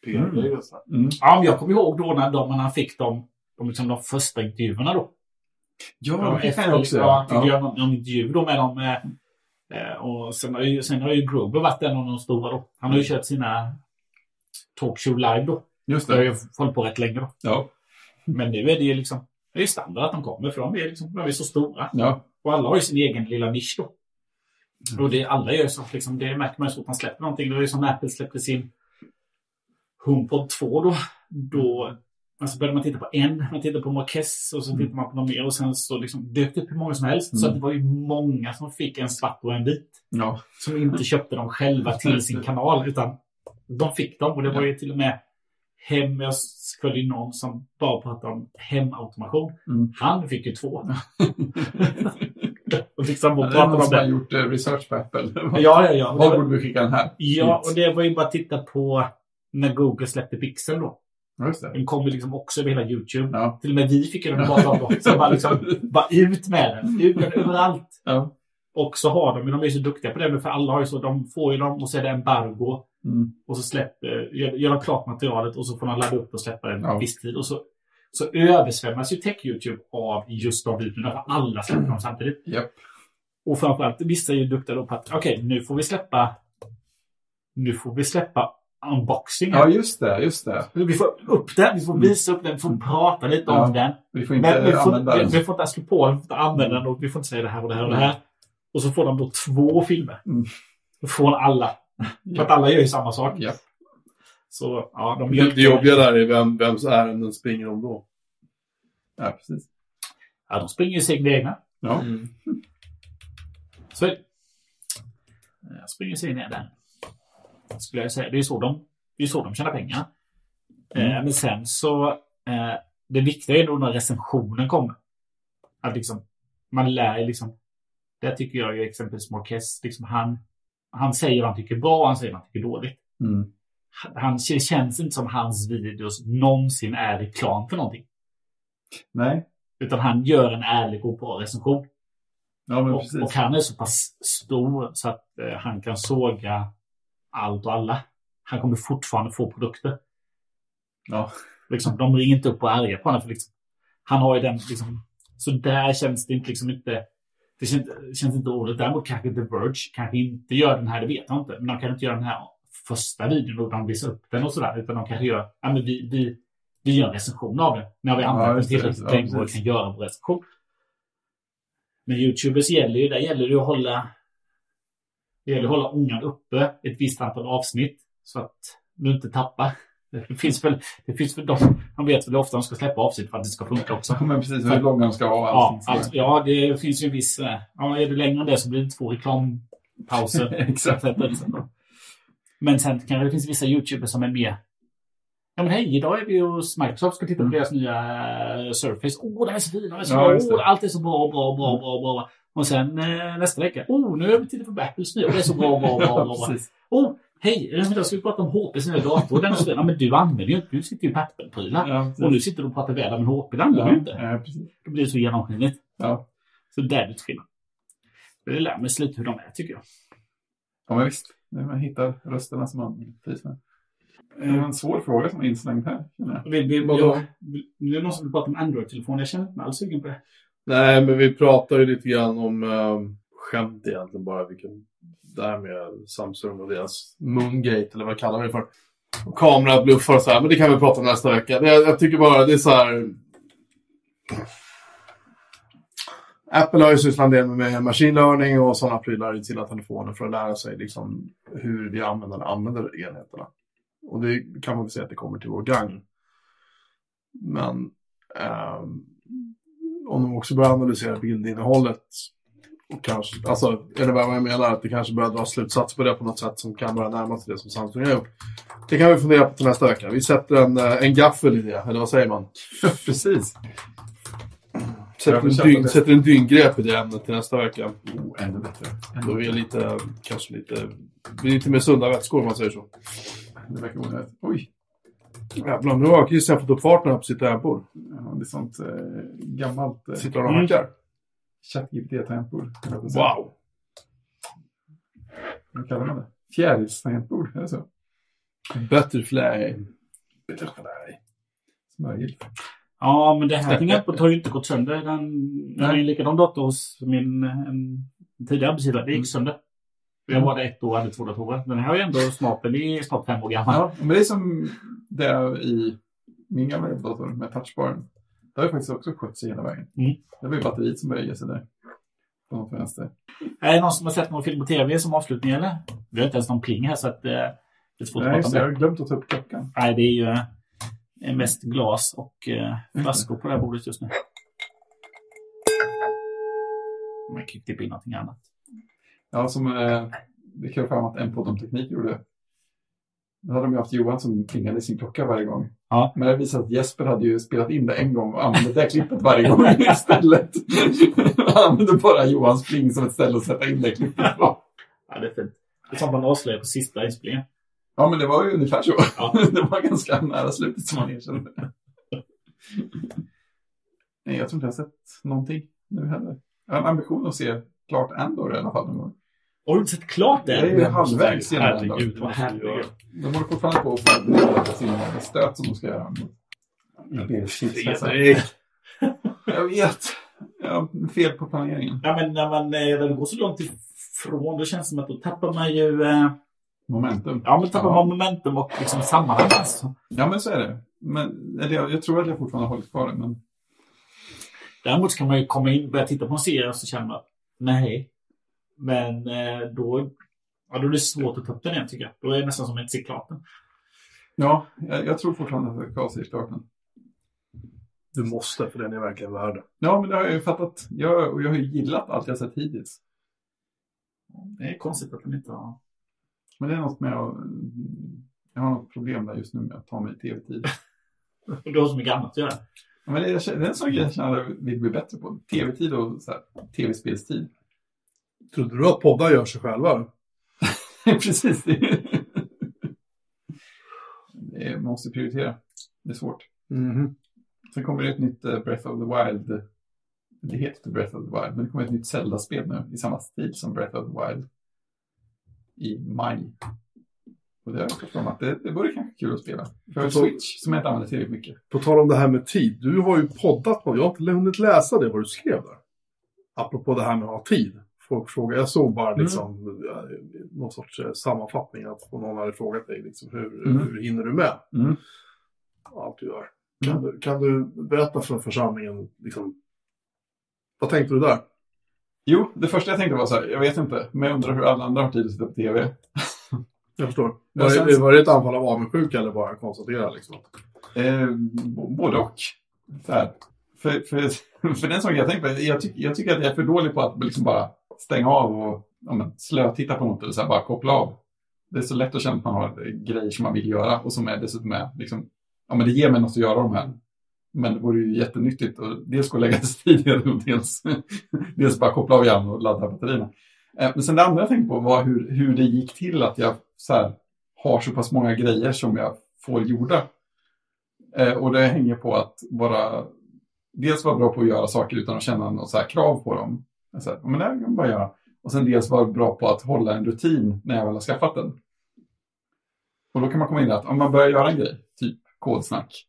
PR-grejer. Mm. Ja, men jag kommer ihåg då när, de, när han fick de, de, liksom de första intervjuerna då. Ja, det han ju också. Ja, han fick Ja. göra någon, någon intervju då med dem. Eh, eh, och sen har, ju, sen har ju Grover varit en av de stora då. Han har ju kört sina talkshow live då. Just Det har det. ju hållit på rätt länge då. Ja, Men nu är det ju liksom, det är ju standard att de kommer för de är, liksom, de är så stora. ja. Och alla har ju sin egen lilla nisch då. Och det, alla gör så, liksom, det märker man ju så att man släpper någonting. Det var ju som när Apple släppte sin HomePod 2 då. Då alltså började man titta på en, man tittade på Marquez och så Mm. tittade man på någon mer och sen så liksom dök det upp hur många som helst. Så Mm. att det var ju många som fick en svart och en vit. ja. Som inte köpte dem själva till sin kanal utan de fick dem och det var ju till och med hem, jag följde någon som bara pratade om hemautomation. Mm. Han fick ju två. och liksom Ja, det är någon om som har gjort eh, research på Apple. Ja, ja, ja. Vad var, borde vi skicka den här? ja, och det var ju bara att titta på när Google släppte Pixel då. Just det. Den kom ju liksom också över hela YouTube. Ja. Till och med vi fick ju den om då. Så bara liksom, bara ut med den. Ut med den överallt. Ja. Och så har de, men de är ju så duktiga på det nu för alla har ju så, de får ju dem och så är det embargo. Mm. Och så släpper, gör, gör de klart materialet och så får de ladda upp och släppa den Ja. en viss tid. Och så, så översvämmas ju tech-YouTube av just de videorna för alla släpper dem samtidigt. Japp. Och framförallt, vissa är ju duktiga då på att okej, nu får vi släppa nu får vi släppa unboxing. Ja, just det. Just det. Vi får upp den, vi får visa upp den, vi får prata lite Ja. om den. Vi får inte Men vi får, använda vi, den. vi får inte slå på den, vi får inte använda den och vi får inte säga det här och det här och det här. Och så får de då två filmer. Mm. Från alla. För att alla gör ju samma sak. Ja. Så ja, de Det, det jobbiga där är vem, vems ärenden springer de då? ja, precis. Ja, de springer ju sina egna. Ja. Så är det. Eh, Springer sig ner där. Skulle jag säga. Det är så de Det är så de tjänar pengar. Mm. Eh, men sen så, eh, det viktiga är nog när recensionen kommer. Att liksom, man lär liksom, där tycker jag ju exempelvis Marquez, liksom han, han säger vad han tycker bra och han säger vad han tycker dåligt. Mm. Han, det känns inte som hans videos någonsin är reklam för någonting. Nej, Utan han gör en ärlig och bra recension. ja men Och, och han är så pass stor så att eh, han kan såga allt och alla. Han kommer fortfarande få produkter. Ja. Liksom, de ringer inte upp och är arga på honom. För liksom, han har ju den liksom, så där känns det inte liksom inte det känns, känns inte roligt. Däremot kanske The Verge kanske inte gör den här, det vet jag inte. Men de kan inte göra den här första videon och de visar upp den och sådär. Utan de kanske gör, ja men vi, vi, vi gör en recension av den. När vi Ja, använder den just det. tillräckligt Ja, länge och kan göra vår recension. Men Youtubers gäller ju, där gäller det att hålla det gäller att hålla ångan uppe ett visst antal avsnitt. Så att du inte tappar. Det finns väl, det finns väl de, de vet väl ofta de ska släppa avsnitt för att det ska funka också. Ja, men precis. Hur långa de ska vara. Ja, alltså, ja, det finns ju en viss... eh, Ja, är det längre än det så blir det två reklampauser. Exakt. Men sen kanske det finns vissa YouTubers som är mer... Ja men hej, idag är vi hos Microsoft ska titta på Mm. deras nya eh, Surface. Åh, oh, den är så fin, den är så Ja, bra. Oh, allt är så bra, bra, bra, bra, bra. Och sen eh, nästa vecka, oh, nu är vi tittar på Apples nu. Det är så bra, bra, bra, bra. precis. Oh, hej, idag ska vi prata om HPs nya dator. Den är. Ja, men du använder ju inte, du sitter ju på Apple-prylar. Ja. Och nu sitter du och pratar väl om en HP, det använder du ja, inte. ja, precis. Då blir det så genomskinligt. Ja. Så där är det skillnad. Det lär mig lite hur de är, tycker jag. ja, men visst. Man hittar rösterna som man trivs med. Det var en svår fråga som var inslängd här. känner jag. Vill, vill, jag, vill, det är någon som vill prata om Android-telefon. Jag känner inte mig alls sugen på det. Nej, men vi pratar ju lite grann om äh, skämt egentligen bara. Vilken, det här med Samsung och deras Moongate, eller vad kallar vi det för? Kamerabluffar och så här. Men det kan vi prata om nästa vecka. Det, jag tycker bara det är så här... Apple har ju sysslat en del med machine learning och sådana prylar i sina telefoner för att lära sig liksom hur vi använder, använder enheterna. Och det kan man väl säga att det kommer till vår gagn. Men eh, om de också börjar analysera bildinnehållet kanske, alltså, eller vad jag menar, att det kanske börjar dra slutsatser på det på något sätt som kan börja närma sig det som Samsung har gjort. Det kan vi fundera på till nästa vecka. Vi sätter en, eh, en gaffel i det, eller vad säger man? Precis. Sätter en, får köpa dyn, det. sätter en dyngrepp i det ämnet till nästa vecka. Oh, ännu bättre. Då är vi lite, kanske lite, vi är lite mer sunda vätskor om man säger så. Det verkar onödigt. Oj, Jävlar, nu har Christian fått upp farten här på sitt tangentbord. ja, det är sånt eh, gammalt eh, Sitter han och Mm. ChatGPT-tangentbord. Wow! Vad kallar man det? Fjärilstangentbord, är det så? Butterfly. Smörjigt. Ja, men det här tangentbordet har ju inte gått sönder. Den, jag har ju en likadan dator hos min en, tidigare arbetsgivare. Det gick sönder. Jag var där ett år och hade två datorer. Den här är ju ändå snart, den är snart fem år gammal. Ja, men det är som det är i min gamla dator med touchbaren. Det har faktiskt också skött sig hela vägen. Mm. Det var ju batteriet som började ge sig där. På något vänster. Är det någon som har sett någon film på tv som avslutning eller? Vi har inte ens någon pling här så att eh, det är svårt Nej, att prata det. om Jag det. har glömt att ta upp klockan. Nej, det är ju eh, mest glas och eh, flaskor på det här bordet just nu. Man kan ju klippa in någonting annat. Ja, som eh, det kan jag fram att en podd om teknik gjorde. Då hade de ju haft Johan som plingade i sin klocka varje gång. Ja. Men det visade att Jesper hade ju spelat in det en gång och använde det klippet varje gång istället. Han använde bara Johans pling som ett ställe att sätta in det klippet på. Ja, det är fint. Det är som man avslöjar på sista inspelningen. Ja, men det var ju ungefär så. Ja. det var ganska nära slutet som han erkände. Nej, jag tror inte jag har sett någonting nu heller. Jag har en ambition att se klart Andor i alla fall någon gång. Har du inte sett klart det? Det är ju halvvägs genom Herregud, Andor. vad herregud. De håller fortfarande på att förbereda sin stöt som de ska göra. Fredrik! Jag vet. Jag har fel på planeringen. Ja, men när man, eh, när det går så långt ifrån, då känns det som att då tappar man ju... Eh, Momentum. ja, men tappar Ja. man momentum och liksom sammanhang. Alltså. Ja, men så är det. Men eller jag, jag tror att jag fortfarande har hållit kvar det. Men Däremot kan man ju komma in och börja titta på en serie och så känner man att nej. Men eh, då, ja, då är det svårt att ta upp den igen tycker jag. Då är det nästan som klart den. ja, jag, jag tror fortfarande att jag ska klart den. Du måste, för den är verkligen värd. Ja, men det har jag ju fattat. Jag, och jag har ju gillat allt jag sett hittills. Det är konstigt att den inte har... Men det är något med att... Jag har något problem där just nu med att ta mig tv-tid. Du har så mycket annat att göra. Ja, Men det, är- det är en sån grej jag känner att jag vill bli bättre på. Tv-tid och tv-spelstid. Trodde du att poddar gör sig själva? Precis. Man måste prioritera. Det är svårt. Mhm. Sen kommer det ett nytt eh, Breath of the Wild. Det heter inte Breath of the Wild, men det kommer ett nytt Zelda-spel nu i samma stil som Breath of the Wild. I maj. Och det har jag förstått att det, det vore kanske kul att spela. För Switch, som jag inte använder tillräckligt mycket. På tal om det här med tid. Du har ju poddat på, jag har inte hunnit läsa det vad du skrev där. Apropå det här med att ha tid. Folk frågar, jag såg bara liksom eh, någon sorts eh, sammanfattning att någon hade frågat dig liksom hur, Mm. hur hinner du med Mm. allt du gör. Kan, du, kan du berätta för församlingen liksom, vad tänkte du där? Jo, det första jag tänkte var så här, jag vet inte, men jag undrar hur alla andra har tid att sitta på tv. Jag förstår. Var, sen- det, var det ett anfall av avundsjuka eller bara konstatera liksom? Eh, både och. Så här. För, för, för den som jag tänker på, jag, tyck, jag tycker att jag är för dålig på att liksom bara stänga av och ja, men, slötitta på något eller så här, bara koppla av. Det är så lätt att känna att man har grejer som man vill göra och som är dessutom är, liksom, ja men det ger mig något att göra de här. Men det vore ju jättenyttigt att dels gå och lägga sig tidigare och dels, dels bara koppla av igen och ladda batterierna. Eh, men sen det andra jag tänkte på var hur, hur det gick till att jag så här, har så pass många grejer som jag får gjorda. Eh, och det hänger på att vara, dels vara bra på att göra saker utan att känna något så här krav på dem. Så men det här kan man bara göra. Och sen dels vara bra på att hålla en rutin när jag väl har skaffat den. Och då kan man komma in i att om man börjar göra en grej, typ kodsnack,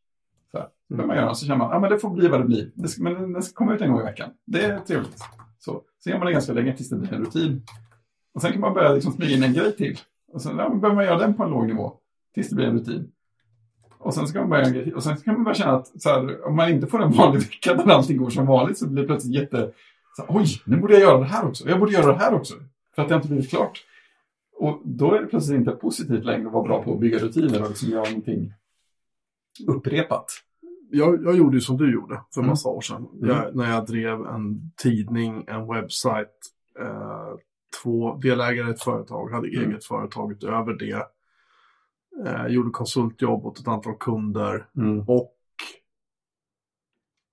så, här, mm. börjar man göra, så känner man, att men det får bli vad det blir. Det ska, men den- ska komma ut en gång i veckan. Det är trevligt. Så, så gör man det ganska länge tills det blir en rutin. Och sen kan man börja liksom smyga in en grej till. Och sen ja, börjar man göra den på en låg nivå. Tills det blir en rutin. Och sen ska man börja. Och sen kan man börja känna att så här, om man inte får en vanlig vecka där allting går som vanligt så blir det plötsligt jätte... Så Oj, nu borde jag göra det här också. Jag borde göra det här också. För att det inte blivit klart. Och då är det plötsligt inte positivt längre att vara bra på att bygga rutiner och liksom göra någonting upprepat. jag, jag gjorde ju som du gjorde för en Mm. massa år sedan. Jag, när jag drev en tidning, en webbsajt, eh, två delägare i ett företag, hade Mm. eget företag utöver det. Eh, gjorde konsultjobb åt ett antal kunder och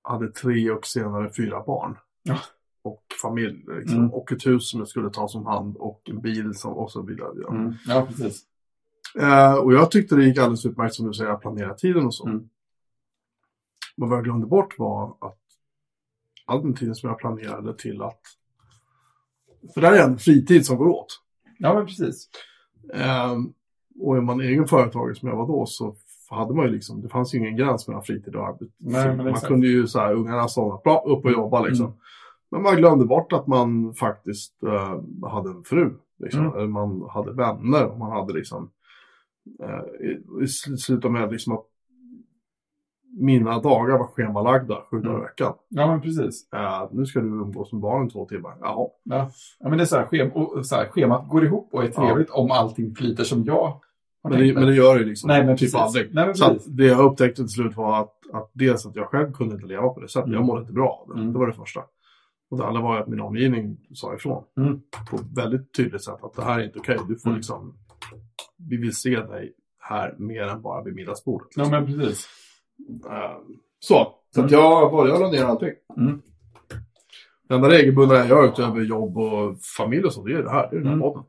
hade tre och senare fyra barn. Ja. Och familj, liksom. Mm. och ett hus som jag skulle ta som hand och en bil som, och så vidare. Ja. Mm. Ja, precis. Eh, och jag tyckte det gick alldeles utmärkt som du säger, att planera tiden och så. Mm. Men vad jag glömde bort var att all den tiden som jag planerade till att... För det här är en fritid som går åt. Ja, men precis. Eh, och är man egen företagare som jag var då så hade man ju liksom, det fanns ju ingen gräns mellan fritid och arbete. Nej, man kunde ju så här, ungarna sa bra, upp och jobba liksom. Mm. Men man glömde bort att man faktiskt eh, hade en fru. Liksom. Mm. Man hade vänner och man hade liksom... Eh, i, I sl- slutet med liksom att mina dagar var schemalagda sju dagar i Mm. veckan. Ja, men precis. Eh, nu ska du umgås med barnen två timmar. Ja, Ja, ja men det är så här, schem och, så här, schemat går ihop och är trevligt om allting flyter som jag har men det, men det gör det liksom Nej, men typ precis. aldrig. Nej, men Så att precis. det jag upptäckte till slut var att, att dels att jag själv kunde inte leva på det sättet. Mm. Jag mådde inte bra av det. Mm. Det var det första. Och det andra var att min omgivning sa ifrån. Mm. På väldigt tydligt sätt att det här är inte okej. Du får Mm. liksom... Vi vill se dig här mer än bara vid middagsbordet. Ja, men precis. Eh, Så. Så Mm. jag, vad jag la ner allting. Mm. Det enda regelbundna jag gör utöver jobb och familj och så, det är det här. Det är den här Mm. podden.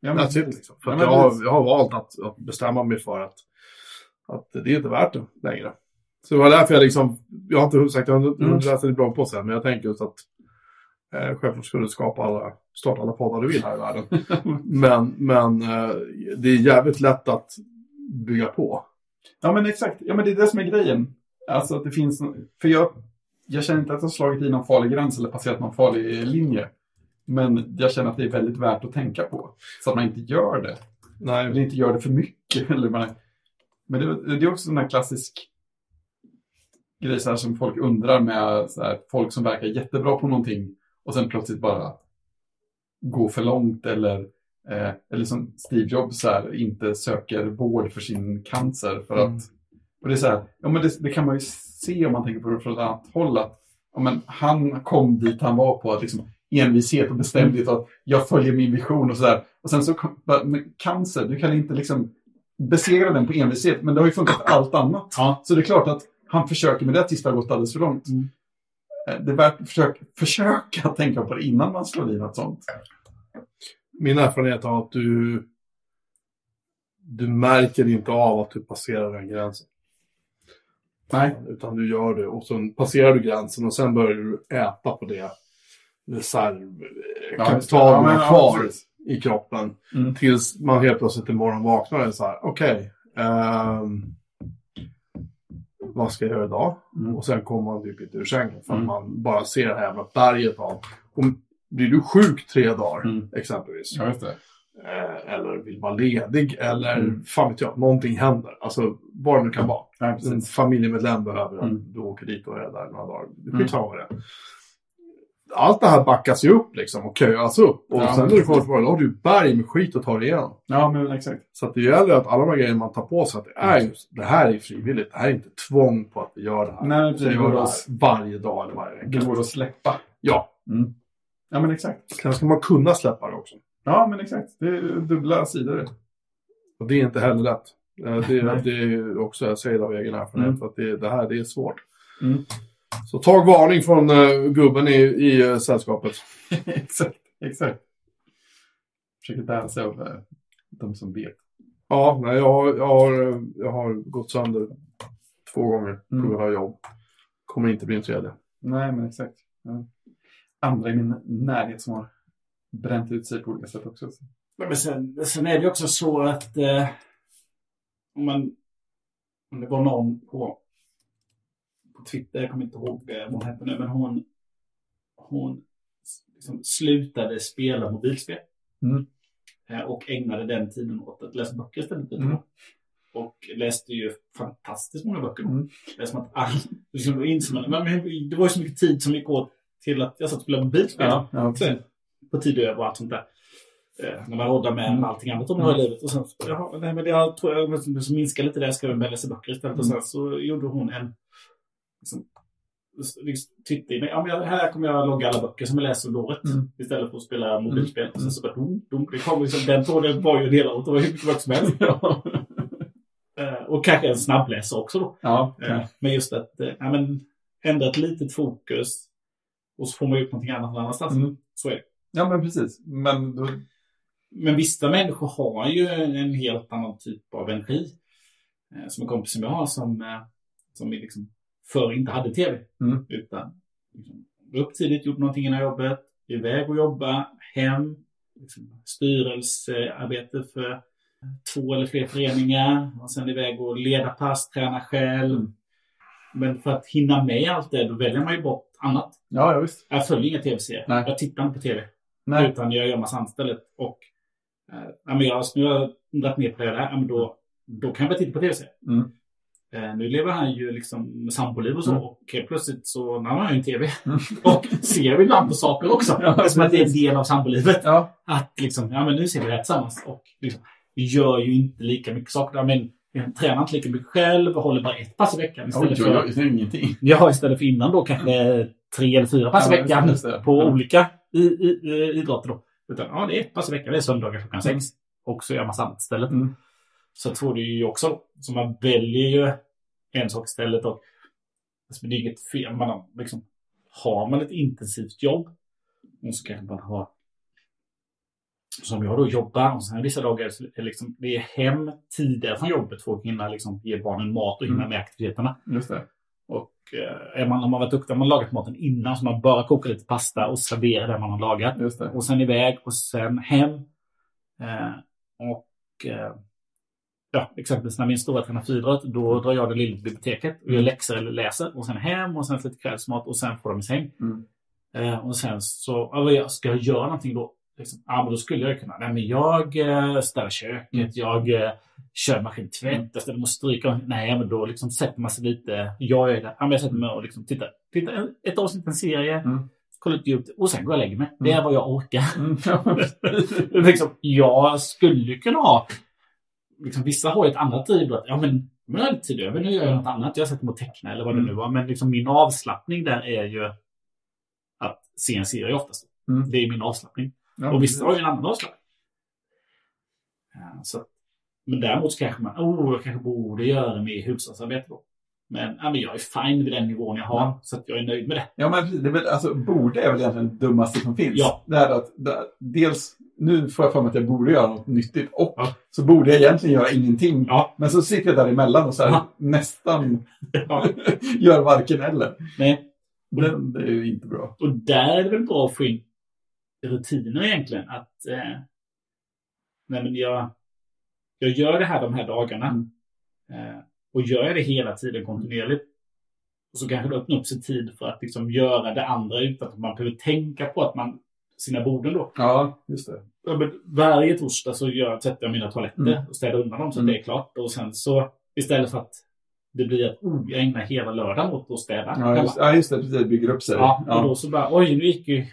Ja, men it liksom. För Ja, men jag, har, jag har valt att, att bestämma mig för att, att det är inte värt det längre. Så det var därför jag liksom, jag har inte sagt, jag har inte Mm. läsa ditt blogg på sen, men jag tänker just att självklart skulle du skapa alla, starta alla poddar du vill här i världen. men men eh, det är jävligt lätt att bygga på. Ja, men exakt. Ja, men det är det som är grejen. Alltså att det finns... För jag, jag känner inte att jag har slagit i någon farlig gräns eller passerat någon farlig linje. Men jag känner att det är väldigt värt att tänka på. Så att man inte gör det. Nej. Eller inte gör det för mycket. Eller man, men det, det är också en här klassisk grej så här, som folk undrar med så här, folk som verkar jättebra på någonting och sen plötsligt bara gå för långt eller, eh, eller som Steve Jobs så här, inte söker vård för sin cancer för Mm. att och det är så här, ja men det, det kan man ju se om man tänker på det från ett annat håll att ja, men han kom dit han var på att liksom envishet och bestämdhet och att jag följer min vision och sådär. Och sen så men cancer, du kan inte liksom besegra den på envishet. Men det har ju funkat för allt annat. Ja. Så det är klart att han försöker med det tills det har gått alldeles för långt. Mm. Eh, Det är värt att försöka, försöka tänka på det innan man slår i något sånt. Min erfarenhet är att du, du märker inte av att du passerar den gränsen. Nej. Utan du gör det och sen passerar du gränsen och sen börjar du äta på det reservkapital just det. Ja, man har kvar i kroppen. Mm. Tills man helt plötsligt imorgon vaknar och är så här, okej. ehm, vad ska jag göra idag? Mm. Och sen kommer man typ inte ur sängen för att Mm. man bara ser det här jävla berget av. Och blir du sjuk tre dagar Mm. exempelvis. Ja, eh, Eller vill vara ledig eller Mm. fan vet jag, någonting händer. Alltså vad det nu kan vara. Ja, En familjemedlem behöver att Mm. du åker dit och är där några dagar. Mm. skitsamma vad det är. Allt det här backas ju upp liksom och köas upp. Och Ja, sen när du kommer tillbaka, då har du berg med skit att ta dig igenom. Ja, men exakt. Så att det gäller att alla de här grejerna man tar på sig, att det är just, det här är frivilligt. Det här är inte tvång på att vi gör det här. Nej, vi precis. gör det oss. här varje dag eller varje Det vecka. går att släppa. Ja, Mm. Ja, men exakt. sen ska man kunna släppa det också. Ja, men exakt. Det är dubbla sidor. Och det är inte heller lätt. Eh, Det, Nej. det är också, jag säger det av egen erfarenhet, Mm. för att det, det här det är svårt. Mm. Så tag varning från uh, gubben i, i uh, sällskapet. exakt, exakt. Försöker lära sig av eh, de som vet. Ja, nej, jag, har, jag, har, jag har gått sönder två gånger på Mm. grund av jobb. Kommer inte bli en tredje. Nej, men exakt. Ja. Andra i min närhet som har bränt ut sig på olika sätt också. Men sen, sen är det också så att eh, om man om det var någon på Twitter, jag kommer inte ihåg eh, vad hon hette nu, men hon, hon liksom slutade spela mobilspel. Mm. Eh, och ägnade den tiden åt att läsa böcker istället. Mm. Och läste ju fantastiskt många böcker. Mm. Det är som att all, liksom, då man, men, det var ju så mycket tid som gick åt till att jag satt och spelade mobilspel. Ja, ja, Sen, på tid över och allt sånt där. Eh, när man roddar med Mm. allting annat om man har i livet. Och sen, jaha, nej, men jag tror jag måste minska lite där, jag ska börja läsa böcker istället. Och Mm. sen så gjorde hon en liksom, titta in, ja, men här kommer jag logga alla böcker som jag läser under året. Mm. Istället för att spela mobilspel. Och sen Mm. så bara, dum, dum, det kom liksom, den tråden var ju delar åt, det var hur mycket böcker som helst. Eh, och kanske en snabbläsare också då. ja. Eh, Men just att eh, ja, men, ändra ett litet fokus och så får man ut någonting annat någon annanstans. Mm. Så är det. ja, men precis. Men då, Men vissa människor har ju en helt annan typ av energi. Som en kompis som jag har som, som liksom förr inte hade tv. Mm. Utan liksom, upp tidigt, gjort någonting innan jobbet, iväg och jobba, hem, liksom, styrelsearbete för två eller fler föreningar och sen iväg och leda pass, träna själv. Mm. Men för att hinna med allt det, då väljer man ju bort annat. ja, ja, visst. Jag följer inga tv-serier. Jag tittar inte på tv. Nej. Utan jag gör massa annat istället. Och eh, jag, nu har jag dragit ner på det där. Men då, då kan jag börja titta på tv-serier. Mm. Eh, nu lever han ju liksom samboliv och så. Mm. Och helt plötsligt så när han har ju en tv. Mm. Och ser ibland på saker också. Ja, som att det är en del av sambolivet. Ja, Att liksom, ja men nu ser vi det här tillsammans. Och liksom, gör ju inte lika mycket saker. Ja, men jag tränar inte lika mycket själv och håller bara ett pass i veckan istället oj, för... är ingenting. Jag har istället för innan då kanske tre eller fyra pass i Ja, veckan det. på Ja. olika i, i, i, idrotter då. Utan ja, det är ett pass i veckan, det är söndagar klockan Mm. sex. Och så gör man annat istället. Mm. Så tror det ju också. Så man väljer ju en sak istället. Och, alltså, det är inget fel. Man har, liksom, har man ett intensivt jobb och så kanske man har som jag då jobbar och sen vissa dagar är liksom, det är hem tidigare från jobbet för att hinna liksom, ge barnen mat och hinna Mm. med aktiviteterna. Just det. Och eh, är man, om man varit duktig, om man lagat maten innan så man bara kokar lite pasta och serverar det man har lagat. Och sen iväg och sen hem. Eh, och eh, ja, exempelvis när min stora tränar friidrott, då drar jag det lilla till biblioteket och gör läxor eller läser. Och sen hem och sen lite kvällsmat och sen får de i säng. Mm. Eh, och sen så, ja, ska jag göra någonting då? Liksom, ja, men då skulle jag kunna, nej men jag eh, städar köket, Mm. jag eh, kör maskintvätt, jag ställer mig och stryker. Nej, men då liksom sätter man sig lite, jag är där, ja, men jag sätter mig och liksom tittar, tittar ett avsnitt, en serie, Mm. kollar lite YouTube och sen går jag och lägger mig. Det är Mm. vad jag orkar. Mm. Liksom, jag skulle kunna ha, liksom, vissa har ju ett annat driv att ja men men jag har lite tid över, nu gör jag något annat, jag sätter mig och tecknar eller vad det Mm. nu var. Men liksom min avslappning där är ju att se en serie oftast. Mm. Det är min avslappning. Ja, och vissa har ju en annan avslappning. Ja, så Men däremot så kanske man, oh, jag kanske borde göra mer hushållsarbete då. Men, ja, men jag är fine vid den nivån jag har, Ja. så jag är nöjd med det. Ja, men det är väl, alltså, borde är väl egentligen det dummaste som finns. Ja. Det här att, det, dels, nu får jag för mig att jag borde göra något nyttigt och Ja. så borde jag egentligen göra ingenting. Ja. Men så sitter jag däremellan och så här, Ja. nästan gör varken eller. Nej. Det, det är ju inte bra. Och där är det väl bra att få in rutiner egentligen. Att eh, nej men jag, jag gör det här de här dagarna. Mm. Eh, och gör jag det hela tiden kontinuerligt. Och så kanske det öppnar upp sig tid för att liksom göra det andra utan att man behöver tänka på att man sina borden då. Ja, just det. Ja, varje torsdag så gör, tvättar jag mina toaletter Mm. och städar undan dem så att Mm. det är klart. Och sen så istället för att det blir att oh, jag ägnar hela lördagen åt att städa. Ja, just, ja, just det. Precis, bygger upp sig. Ja, och då så bara, oj, nu gick ju...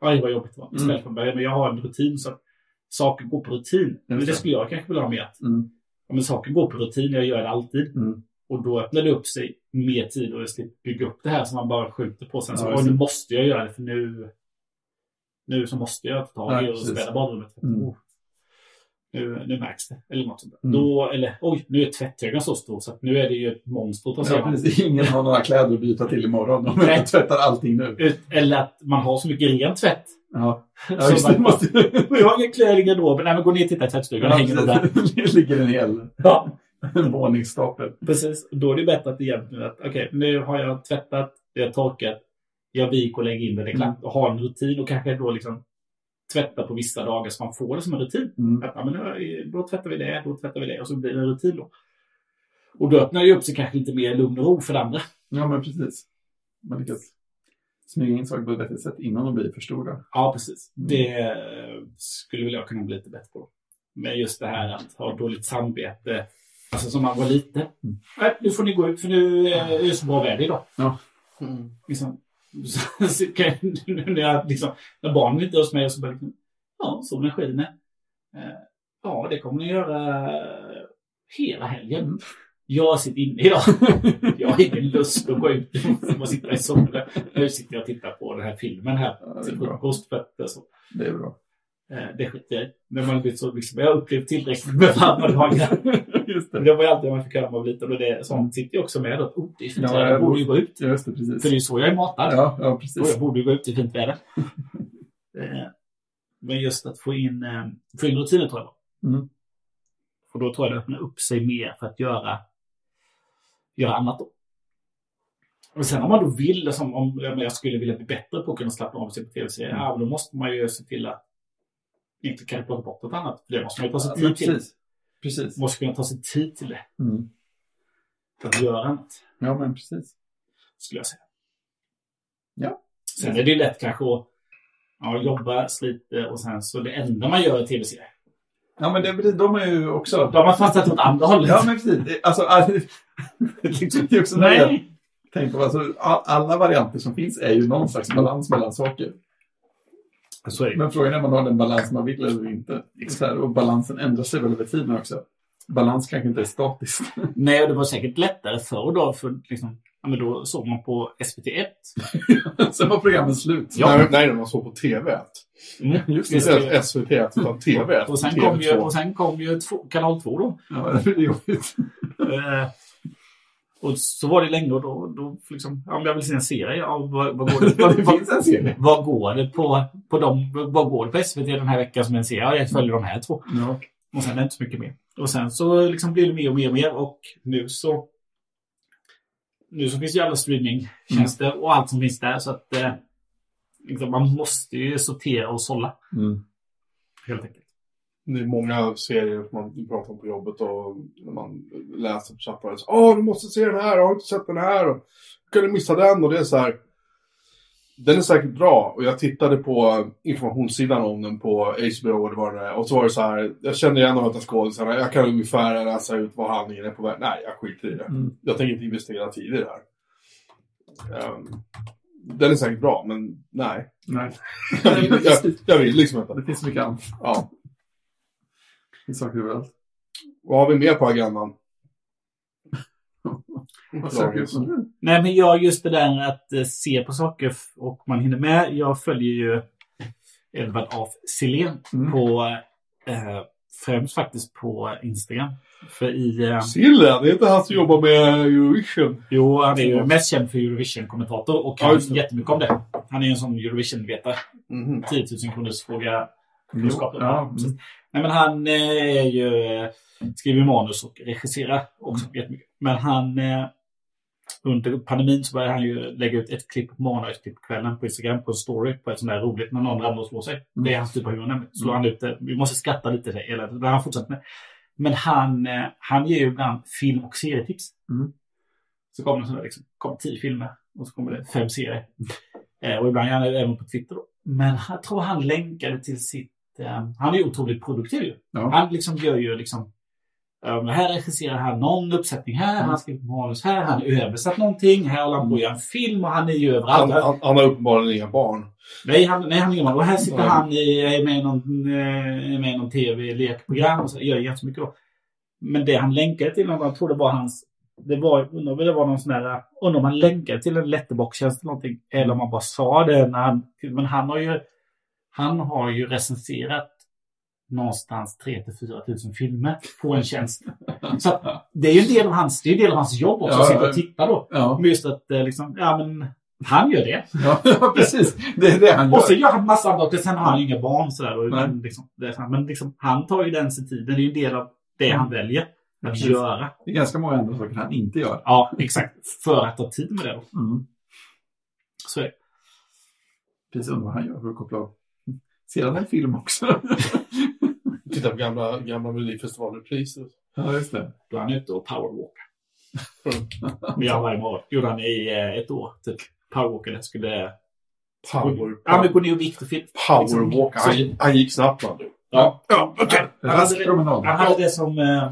Oj, vad jobbigt det var. Istället Mm. för att börja, men jag har en rutin så att saker går på rutin. Men det det. skulle jag kanske vilja ha med att, Mm. ja, men saker går på rutin, jag gör det alltid. Mm. Och då öppnar det upp sig mer tid och jag slipper bygga upp det här som man bara skjuter på. Sen så, Ja, just nu måste jag göra det för nu... Nu så måste jag ta tag i och städa badrummet. Mm. Oh, nu, nu märks det. Eller något sånt. Mm. Då, eller oj, nu är tvätthögen så stor så nu är det ju ett monster att ta sig Ja. Ingen har några kläder att byta till imorgon. De Nej. tvättar allting nu. Ut- Eller att man har så mycket ren tvätt. Ja, ja Så just man- det. Måste... Jag har inga kläder i garderoben. Nej, men gå ner och titta i tvättstugan. Ja, hänger där. ligger en hel Ja, våningsstapel. precis. Då är det bättre att egentligen att okej, nu har jag tvättat, det har torkat, jag viker och lägger in det, det är klart. Och ha en rutin och kanske då liksom tvätta på vissa dagar så man får det som en rutin. Mm. Att, ja, men då, då tvättar vi det, då tvättar vi det och så blir det en rutin då. Och då öppnar det upp sig kanske lite mer lugn och ro för det andra. Ja, men precis. Man lyckas smyga in saker på ett vettigt sätt innan de blir för stora. Ja, precis. Mm. Det eh, skulle väl jag kunna bli lite bättre på. Men just det här att ha dåligt samvete. Alltså som man var liten. Mm. Nej, nu får ni gå ut för nu eh, är det så bra väder idag. Mm. Liksom, så, så kan jag, när, jag, liksom, när barnen inte är hos mig så bara liksom, ja, solen skiner. Eh, ja, det kommer ni göra hela helgen. Jag sitter inne idag. Jag har ingen lust att gå ut och sitta i solen. Nu sitter jag och tittar på den här filmen här Ja, det är frukost. Alltså, Det är bra. Eh, Det skiter jag i. Men man blir så liksom, jag har upplevt tillräckligt med varma dagar. Just det. Det var ju alltid man fick höra när man var liten och det sånt sitter ju också med. Att, oh, det är fint väder, jag jag borde ju gå ut. Just det, precis. För det är ju så jag är matad. Ja, ja, Och precis. jag borde ju gå ut i fint väder. Eh, Men just att få in, eh, få in rutiner tror jag. Mm. Och då tror jag det öppnar upp sig mer för att göra, göra annat då. Och sen om man då vill, som om jag skulle vilja bli bättre på att kunna slappna av och se på tv-serier, Mm. ja, då måste man ju se till att inte kanske plocka bort något annat. För det måste man ju ta sig tid till. Precis. Precis. måste kunna ta sig tid till det. Mm. För att göra annat, Ja, men precis. skulle jag säga. Ja. Sen är det lätt kanske att ja, jobba, slita och sen så det enda man gör är tv-serier. Ja, men det, de är ju också... Då har man fastnat åt andra hållet. Ja, men precis. Alltså, all- det är också Nej! tänker på, alltså, all- alla varianter som finns är ju någon slags balans mellan saker. Så är det. Men frågan är om man har den balans man vill eller inte. Så här, och balansen ändrar sig väl över tiden också. Balans kanske inte är statiskt. Nej, och det var säkert lättare förr då, för liksom, ja, men då såg man på SVT1. Sen var programmet slut. Ja. Nej, nej, man såg på TV1. Mm. Just det. ens SVT1, utan TV1. Och sen TV2. kom ju, och sen kom ju två, kanal 2 då. Ja, det blir jobbigt. Och så var det länge och då, då liksom, ja, men jag vill se en serie. Ja, vad, vad går det, vad, Det finns en serie. vad går det på, på dem, vad går det på SVT den här veckan som en serie? Ja, jag följer de här två. Ja. Och sen är det inte så mycket mer. Och sen så liksom blir det mer och mer och mer och nu så nu så finns ju alla streamingtjänster och allt som finns där så att eh, liksom, man måste ju sortera och sålla Mm. helt enkelt. Det är många serier som man pratar om på jobbet och när man läser på chatten. Åh, du måste se den här, har du inte sett den här? Och, kan du missa den? Och det är så här. Den är säkert bra och jag tittade på informationssidan om den på HBO och det var det. Och så var det så här, jag kände igen några av skådisarna, jag kan ungefär läsa ut vad handlingen är på väg. Nej, jag skiter i det. Mm. Jag tänker inte investera tid i det här. Ehm, den är säkert bra, men nej. Nej. Jag jag, jag vill liksom inte. Det finns mycket annat. Ja. Det finns saker överallt. Vad har vi mer på agendan? Nej men jag just det där att eh, se på saker och man hinner med. Jag följer ju Edvard af Sillén Mm. på eh, främst faktiskt på Instagram. För i... Eh, Sille, det är inte han som jobbar med Eurovision. jo, han är ju mest känd för Eurovision-kommentator och Ja, kan det. jättemycket om det. Han är ju en sån Eurovision-vetare. Mhm. 10 000 kronors fråga. Kunskaper. ja, precis. Nej, men han eh, är ju, eh, skriver manus och regisserar också jättemycket. Men han, eh, under pandemin så började han ju lägga ut ett klipp på morgonen och ett klipp på kvällen på Instagram på en story på ett sånt där roligt när någon ramlar och slår sig. Det är hans typ av humor. nämligen. Slår han ut det. Vi måste skratta lite det hela. Det har han fortsatt med. Men han, eh, han ger ju ibland film och serietips. Mm. Så kommer det sådär liksom, kommer tio filmer och så kommer det fem serier. Eh, och ibland gärna även på Twitter då. Men jag tror han länkade till sitt... Eh, han är otroligt produktiv. Ja. Han liksom gör ju liksom... Um, här regisserar han någon uppsättning här, Mm. han har skrivit manus här, han översatt någonting, här håller han på att göra en film och han är ju överallt. Han, han, han har uppenbarligen inga barn. Nej, han, nej, han är ingen Och här sitter Nej. han i, är med i någon, eh, är med i någon tv-lekprogram och så gör jättemycket då. Men det han länkade till, jag tror det var hans... Det var, undrar om det var någon sån här... Undrar om han länkade till en letterbox-tjänst eller någonting. Eller om han bara sa det när han... Men han har ju... Han har ju recenserat någonstans 3 till 4 tusen filmer på en tjänst. Så det är ju en del av hans, det är del av hans jobb också, Ja, att sitta och titta då. Ja, Men just att eh, liksom, ja men han gör det. ja, precis. Det är det han gör. Och så gör han massa andra, och sen har han ju inga barn sådär. Och, liksom, men liksom, han tar ju den sig tiden, det är ju en del av det han väljer att Precis. göra. Det är ganska många andra saker han inte gör. Ja, exakt. För att ta tid med det då. Mm. Så är det. Precis, undrar vad han gör för att koppla av. Ser han en film också? Titta på gamla, gamla Melodifestivalrepriser. ja, just det. Då han ute och powerwalkar. Ja, varje morgon. Gjorde han i eh, ett år, typ. Powerwalkade. Skulle... Power, Ja, men gå ner och vikt och fit. powerwalk. Han, han gick snabbt han du. Ja. Ja, okej. Han hade Rask det-. Han hade det som eh,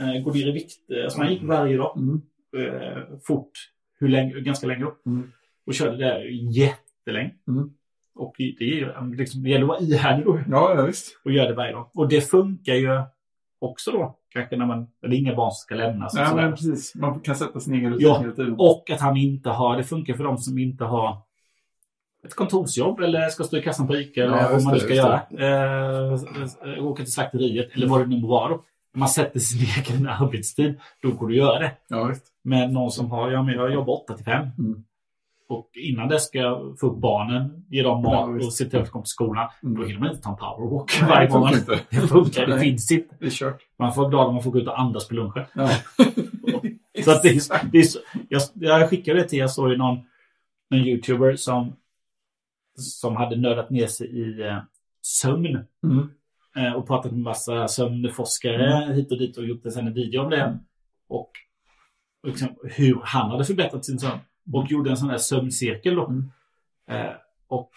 eh, gå ner i vikt. Eh, Alltså han gick varje dag. Mm. eh, fort, hur länge, ganska länge då. Mm. Och körde det jättelänge. Mm. Och det, är liksom, det gäller att vara ihärdig då Ja, ja, visst. och göra det varje dag. Och det funkar ju också då. Kanske när man, är inga barn ska lämnas. Nej, men precis. Man kan sätta sin egen rutin Ja, hela tiden. Och att han inte har, det funkar för de som inte har ett kontorsjobb eller ska stå i kassan på ICA eller Ja, vad man nu ska göra. Eh, åka till slakteriet eller vad det nu må vara då. Man sätter sin egen arbetstid, då går att göra det. Ja. Men någon som har, ja men jag jobbar 8 till 5. Mm. Och innan det ska jag få upp barnen, ge dem Ja, mat visst. och se till att de kommer till skolan. Mm. Då hinner man inte ta en powerwalk Nej, varje det funkar inte. Det funkar, det Nej. finns inte. Det är kört. Man får vara glad om man får gå ut och andas på lunchen. Ja. Så att det är, det är jag, jag skickade det till, jag såg ju någon, någon youtuber som, som hade nördat ner sig i eh, sömn. Mm. Eh, och pratat med massa sömnforskare hit och dit och gjort en, video om det. Och, och liksom, hur han hade förbättrat sin sömn. Och gjorde en sån här sömncirkel då. Mm. Eh, och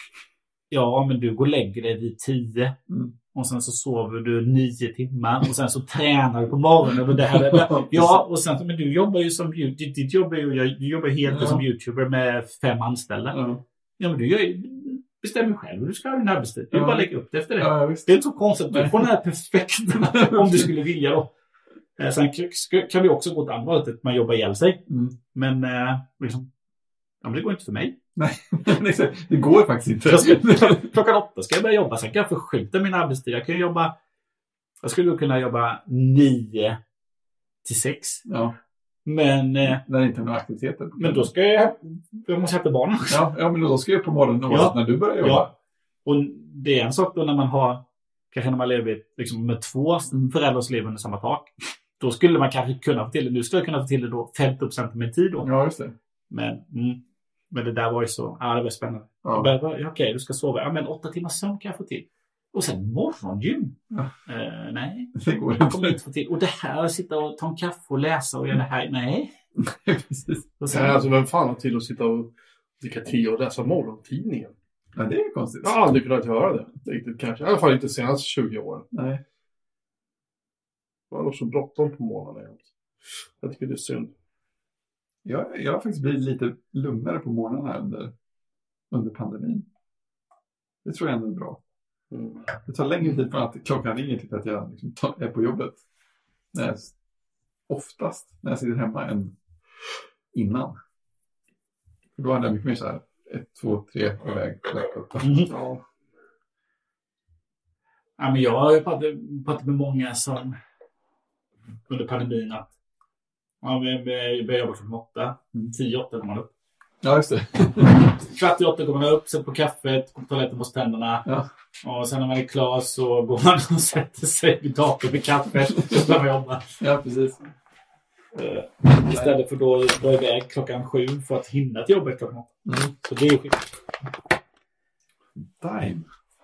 ja, men du går och lägger dig vid tio. Mm. Och sen så sover du nio timmar och sen så tränar du på morgonen. Och det här, ja, och sen men du jobbar ju som ditt, ditt jobb är ju, du jobbar helt Ja. som youtuber med fem anställda. Ja, Ja, men du gör, bestämmer själv hur du ska ha din arbetstid. Du Ja. bara lägger upp det efter det. ja. Det är inte så konstigt. Du får den här perfekta om du skulle vilja då. Eh, Sen kan vi också gå åt andra hållet, att man jobbar ihjäl sig. Mm. Men eh, liksom, ja, men det går inte för mig. Exakt. det går faktiskt inte. Jag ska, klockan åtta ska jag börja jobba, sen kan jag förskjuta min arbetstid. Jag kan jobba, jag skulle kunna jobba nio till sex. Ja, Men, eh, när det inte är några aktiviteter. men då ska jag, jag måste hämta barnen också. Ja, ja, men då ska jag på morgonen Ja. när du börjar jobba. Ja. Och det är en sak då när man har, kanske när man lever liksom med två föräldrar som lever under samma tak. Då skulle man kanske kunna få till det. Nu skulle jag kunna få till det då 50% av min tid då. Ja, just det. Men, mm, men det där var ju så, ja det var spännande. Ja. Jag började, ja, Okej, du ska sova. Ja men åtta timmars sömn kan jag få till. Och sen morgongym. Ja. Eh, nej, Det går kommer inte. få till. Och det här, att sitta och ta en kaffe och läsa och göra det här. Nej. Precis. Och sen, Nej, alltså vem fan har tid att sitta och dricka te och läsa morgontidningen? Ja, det är konstigt. Jag har aldrig kunnat göra det. Riktigt kanske. I alla fall inte de senaste 20 åren. Nej. Jag har nog så bråttom på morgonen. Jag tycker det är synd. Jag, jag har faktiskt blivit lite lugnare på här under, under pandemin. Det tror jag ändå är bra. Mm. Det tar längre tid från att klockan ringer till att jag liksom tar, är på jobbet. När jag, oftast när jag sitter hemma än innan. För då hade jag mycket mer så här, ett, två, tre, laptop. Mhm. Ja. Ja, men jag har ju pratat med många som under pandemin att ja, vi, börjar jobba klockan åtta. Tio, åtta kommer man upp. Ja, just det. Kvart i åtta går man upp, sätter på kaffet, på toaletten, borstar tänderna. Ja. Och sen när man är klar så går man och sätter sig vid datorn med kaffet och börjar jobba. ja, precis. Eh, Istället för då dra iväg klockan sju för att hinna till jobbet klockan åtta. Mm. Så det är skillnad. Time.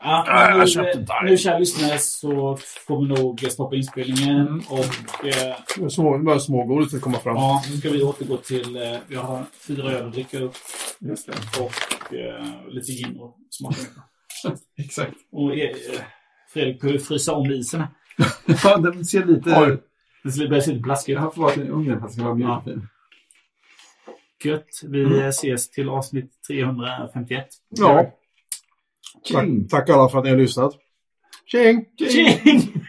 Ja, Ja, jag nu, nu kära lyssnare så får vi nog stoppa inspelningen. Mm. Och eh, små, bara smågodis att komma fram. ja, nu ska vi återgå till... Eh, vi har fyra öl att dricka upp Just det. och eh, lite gin och smaka. Exakt. Och eh, Fredrik behöver frysa om isen. Ja, den ser lite... Oj. Det börjar se lite blaskigt Jag har förvarat den i ugnen för att den ska vara Ja. mjukfin. Gött. Vi Mm. ses till avsnitt 351. Ja. Tack, tack alla för att ni har lyssnat. Tjing! Tjing!